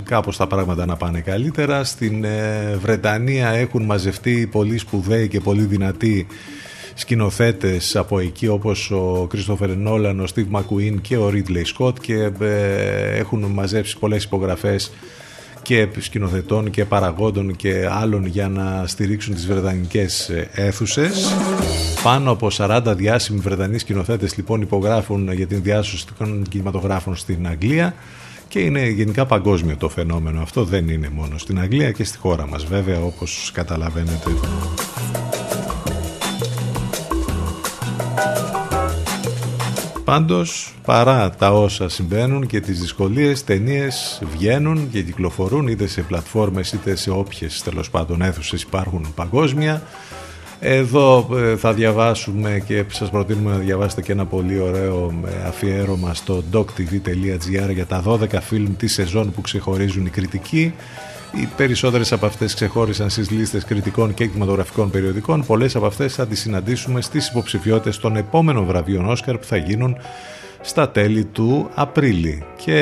κάπως τα πράγματα να πάνε καλύτερα στην ε, Βρετανία έχουν μαζευτεί πολύ σπουδαίοι και πολύ δυνατοί σκηνοθέτες από εκεί όπως ο Κρίστοφερ Νόλαν, ο Στίβ Μακουίν και ο Ρίτλεϊ Σκότ και ε, έχουν μαζέψει πολλές υπογραφές και σκηνοθετών και παραγόντων και άλλων για να στηρίξουν τις βρετανικές αίθουσες. Πάνω από 40 διάσημοι βρετανοί σκηνοθέτες λοιπόν υπογράφουν για την διάσωση των κινηματογράφων στην Αγγλία και είναι γενικά παγκόσμιο το φαινόμενο. Αυτό δεν είναι μόνο στην Αγγλία και στη χώρα μας βέβαια όπως καταλαβαίνετε. Πάντως, παρά τα όσα συμβαίνουν και τις δυσκολίες, ταινίες βγαίνουν και κυκλοφορούν είτε σε πλατφόρμες είτε σε όποιες τέλος πάντων αίθουσες υπάρχουν παγκόσμια. Εδώ ε, θα διαβάσουμε και σας προτείνουμε να διαβάσετε και ένα πολύ ωραίο ε, αφιέρωμα στο doctv.gr για τα 12 φιλμ της σεζόν που ξεχωρίζουν οι κριτικοί. Οι περισσότερες από αυτές ξεχώρισαν στις λίστες κριτικών και κινηματογραφικών περιοδικών. Πολλές από αυτές θα τις συναντήσουμε στις υποψηφιότητες των επόμενων βραβείων Όσκαρ που θα γίνουν στα τέλη του Απρίλη και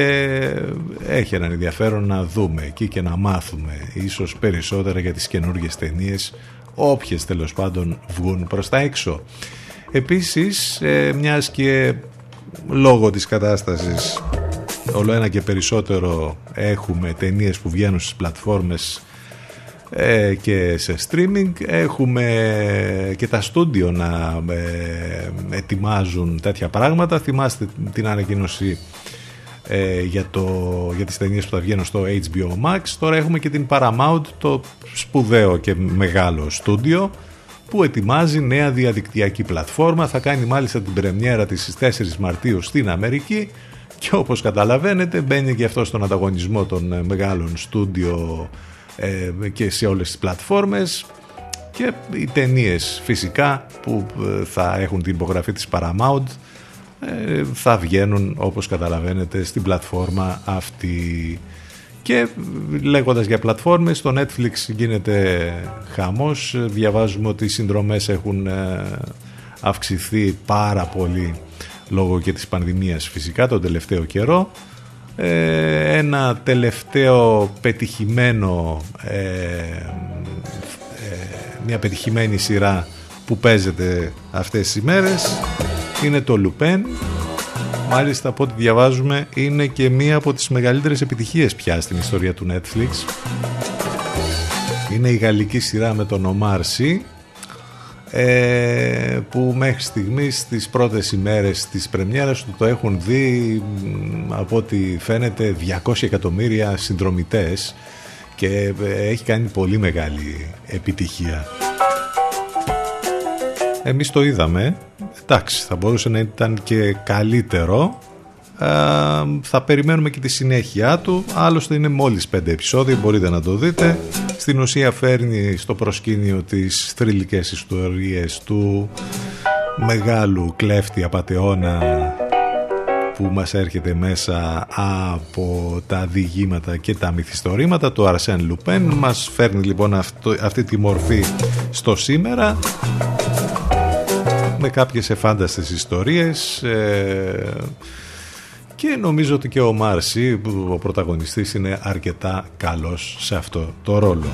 έχει έναν ενδιαφέρον να δούμε εκεί και να μάθουμε ίσως περισσότερα για τις καινούργιες ταινίες, όποιες τέλος πάντων βγουν προς τα έξω. Επίσης, ε, μιας και λόγω της κατάστασης όλο ένα και περισσότερο έχουμε ταινίες που βγαίνουν στις πλατφόρμες ε, και σε streaming έχουμε και τα στούντιο να ε, ετοιμάζουν τέτοια πράγματα θυμάστε την ανακοίνωση ε, για, το, για τις ταινίες που θα βγαίνουν στο HBO Max. Τώρα έχουμε και την Paramount το σπουδαίο και μεγάλο στούντιο που ετοιμάζει νέα διαδικτυακή πλατφόρμα. Θα κάνει μάλιστα την πρεμιέρα της στις 4 Μαρτίου στην Αμερική. Και όπως καταλαβαίνετε μπαίνει και αυτό στον ανταγωνισμό των ε, μεγάλων στούντιο ε, και σε όλες τις πλατφόρμες. Και οι ταινίες φυσικά που ε, θα έχουν την υπογραφή της Paramount θα βγαίνουν όπως καταλαβαίνετε στην πλατφόρμα αυτή. Και λέγοντας για πλατφόρμες το Netflix γίνεται χαμός. Διαβάζουμε ότι οι συνδρομές έχουν αυξηθεί πάρα πολύ λόγω και της πανδημίας φυσικά τον τελευταίο καιρό. Ε, ένα τελευταίο πετυχημένο ε, ε, μια πετυχημένη σειρά που παίζεται αυτές τις ημέρες είναι το Λουπέν. Μάλιστα από ό,τι διαβάζουμε είναι και μία από τις μεγαλύτερες επιτυχίες πια στην ιστορία του Netflix. Είναι η γαλλική σειρά με τον Omar Sy ε, που μέχρι στιγμής στις πρώτες ημέρες της πρεμιέρας του το έχουν δει από ό,τι φαίνεται 200 εκατομμύρια συνδρομητές και ε, έχει κάνει πολύ μεγάλη επιτυχία. Εμείς το είδαμε, εντάξει θα μπορούσε να ήταν και καλύτερο. Θα περιμένουμε και τη συνέχεια του. Άλλωστε είναι μόλις 5 επεισόδια μπορείτε να το δείτε. Στην ουσία φέρνει στο προσκήνιο τις θρηλυκές ιστορίες του μεγάλου κλέφτη απατεώνα που μας έρχεται μέσα από τα διηγήματα και τα μυθιστορήματα του Αρσέν Λουπέν μας φέρνει λοιπόν αυτό, αυτή τη μορφή στο σήμερα με κάποιες εφάνταστες ιστορίες ε, και νομίζω ότι και ο Μάρσι, ο πρωταγωνιστής, είναι αρκετά καλός σε αυτό το ρόλο.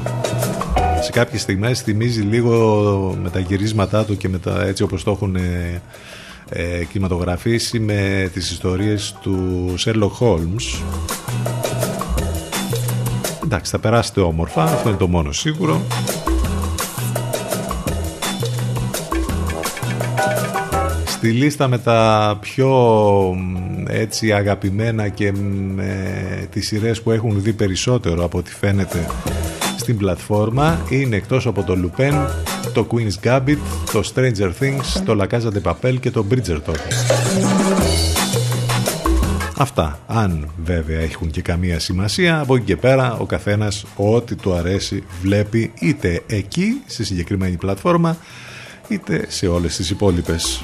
Σε κάποιες στιγμές θυμίζει λίγο με τα γυρίσματά του και με τα, έτσι όπως το έχουν ε, ε κινηματογραφήσει με τις ιστορίες του Sherlock Holmes. Εντάξει, θα περάσετε όμορφα, αυτό είναι το μόνο σίγουρο. Στη λίστα με τα πιο έτσι αγαπημένα και με τις σειρές που έχουν δει περισσότερο από ό,τι φαίνεται στην πλατφόρμα είναι εκτός από το Lupin, το Queen's Gambit, το Stranger Things, το La Casa de Papel και το Bridgerton. Αυτά, αν βέβαια έχουν και καμία σημασία, από εκεί και πέρα ο καθένας ό,τι του αρέσει βλέπει είτε εκεί, στη συγκεκριμένη πλατφόρμα, είτε σε όλες τις υπόλοιπες.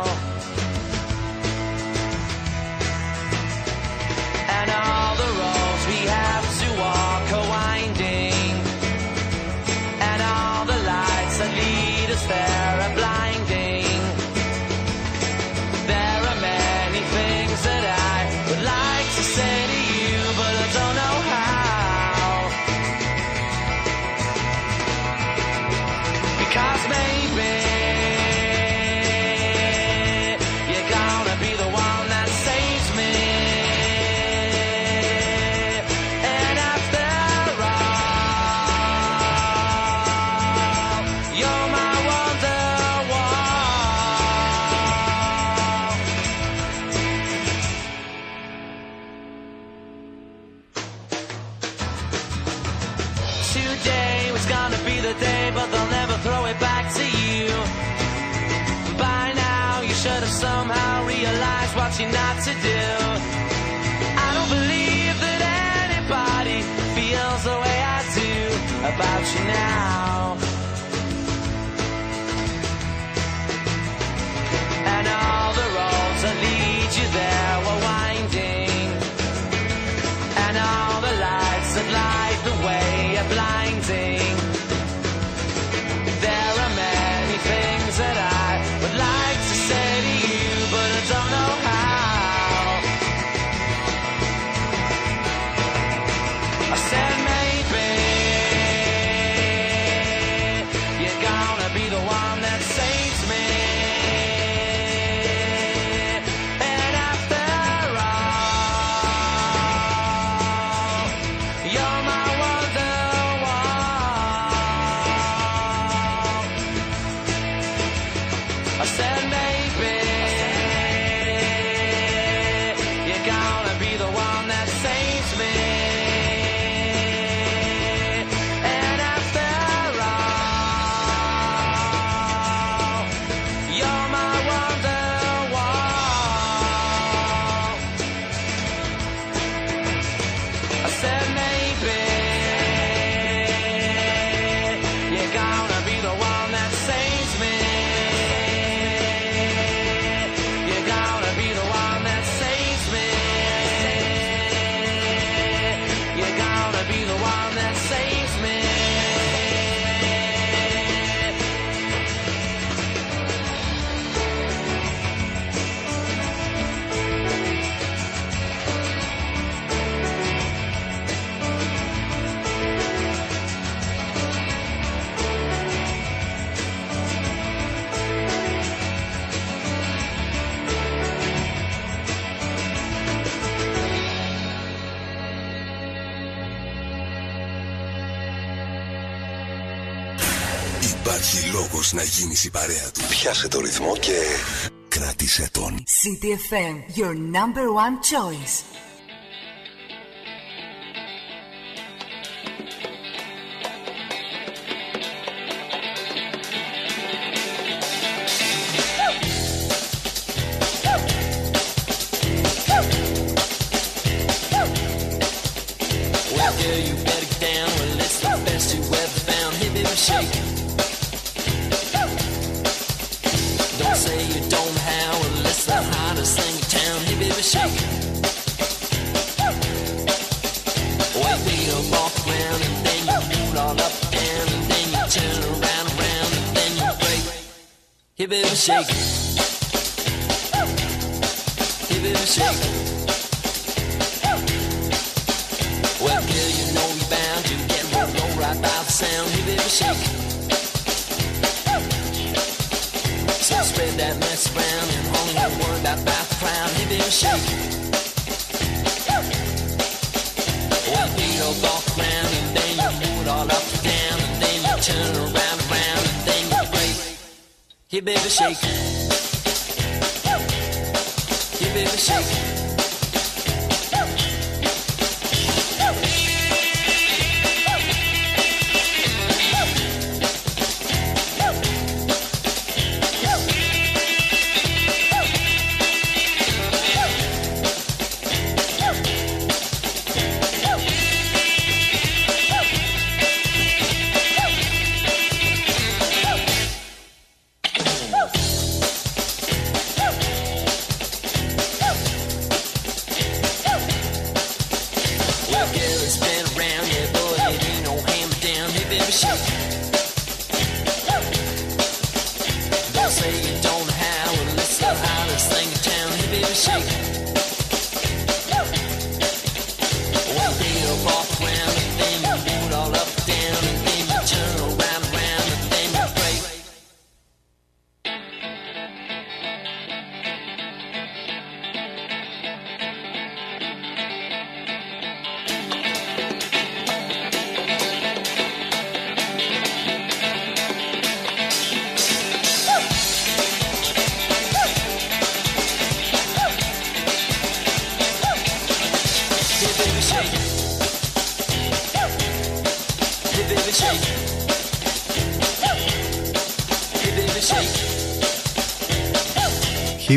Να γίνεις η παρέα του. Πιάσε το ρυθμό και κράτησε τον. CTFM, your number one choice. Shake. Shake. Shit.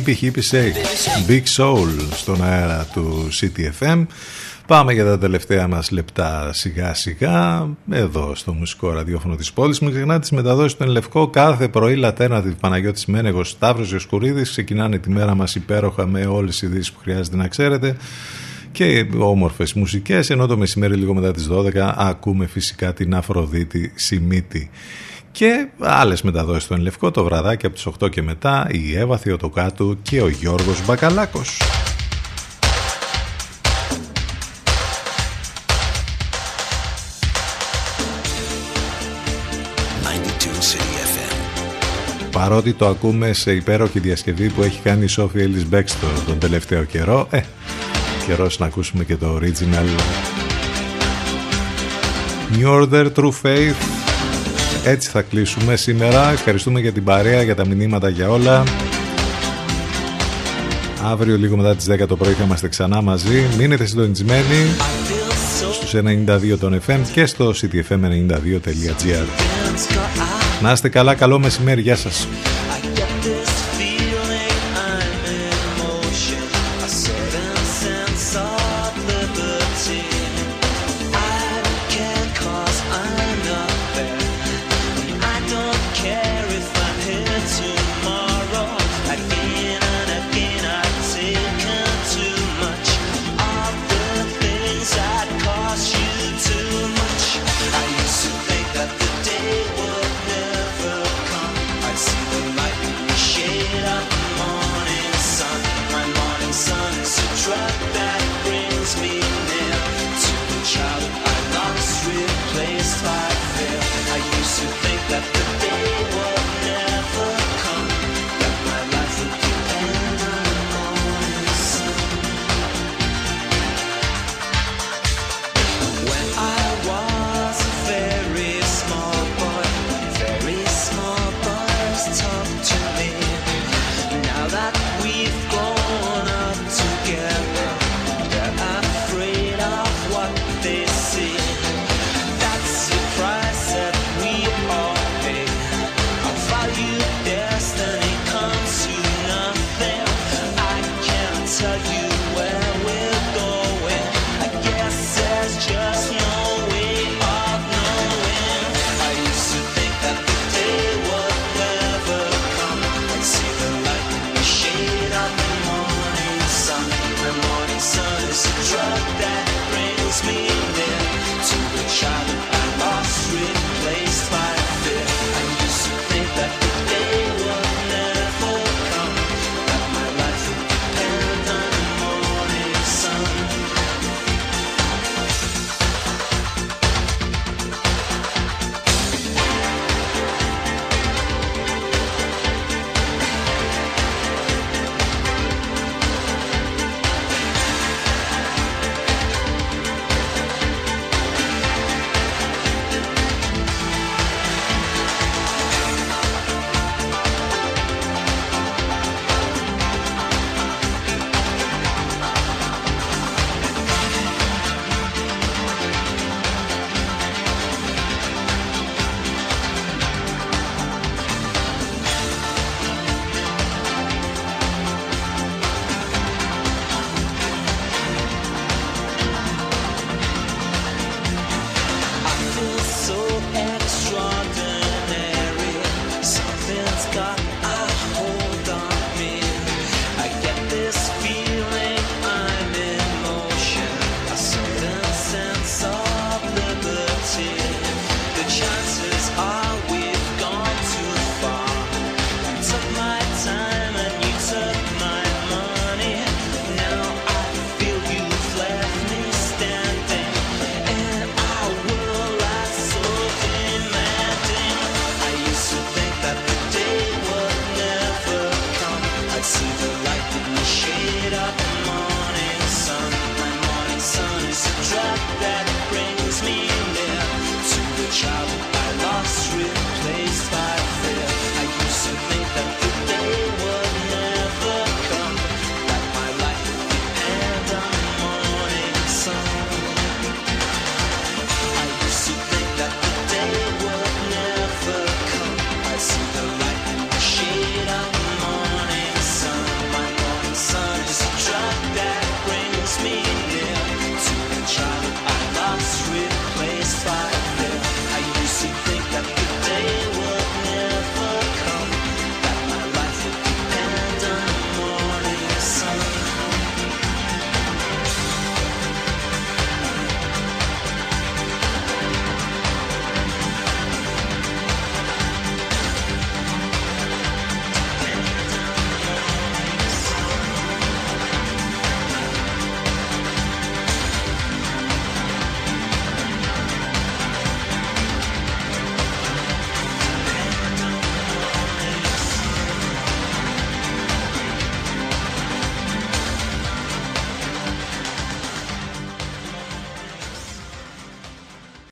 Hippie Hippie Shake Big Soul στον αέρα του CTFM Πάμε για τα τελευταία μας λεπτά σιγά σιγά εδώ στο μουσικό ραδιόφωνο της πόλης. Μην ξεχνάτε τις μεταδόσεις στον Λευκό. Κάθε πρωί Λατέρνατη Παναγιώτης Μένεγος Σταύρος Ιωσκουρίδης. Ξεκινάνε τη μέρα μας υπέροχα με όλες τις ειδήσεις που χρειάζεται να ξέρετε. Και όμορφες μουσικές ενώ το μεσημέρι λίγο μετά τις 12 ακούμε φυσικά την Αφροδίτη Σιμίτη και άλλες μεταδόσεις στον Λευκό το βραδάκι από τις 8 και μετά η Εύα Θεοτοκάτου και ο Γιώργος Μπακαλάκος. Παρότι το ακούμε σε υπέροχη διασκευή που έχει κάνει η Σόφη Έλλης Μπέξτο τον τελευταίο καιρό, ε, καιρός να ακούσουμε και το original New Order True Faith έτσι θα κλείσουμε σήμερα. Ευχαριστούμε για την παρέα, για τα μηνύματα για όλα. Αύριο λίγο μετά τις 10 το πρωί θα είμαστε ξανά μαζί. Μείνετε συντονισμένοι στους 92 των FM και στο ctfm92.gr να είστε καλά, καλό μεσημέρι, γεια σας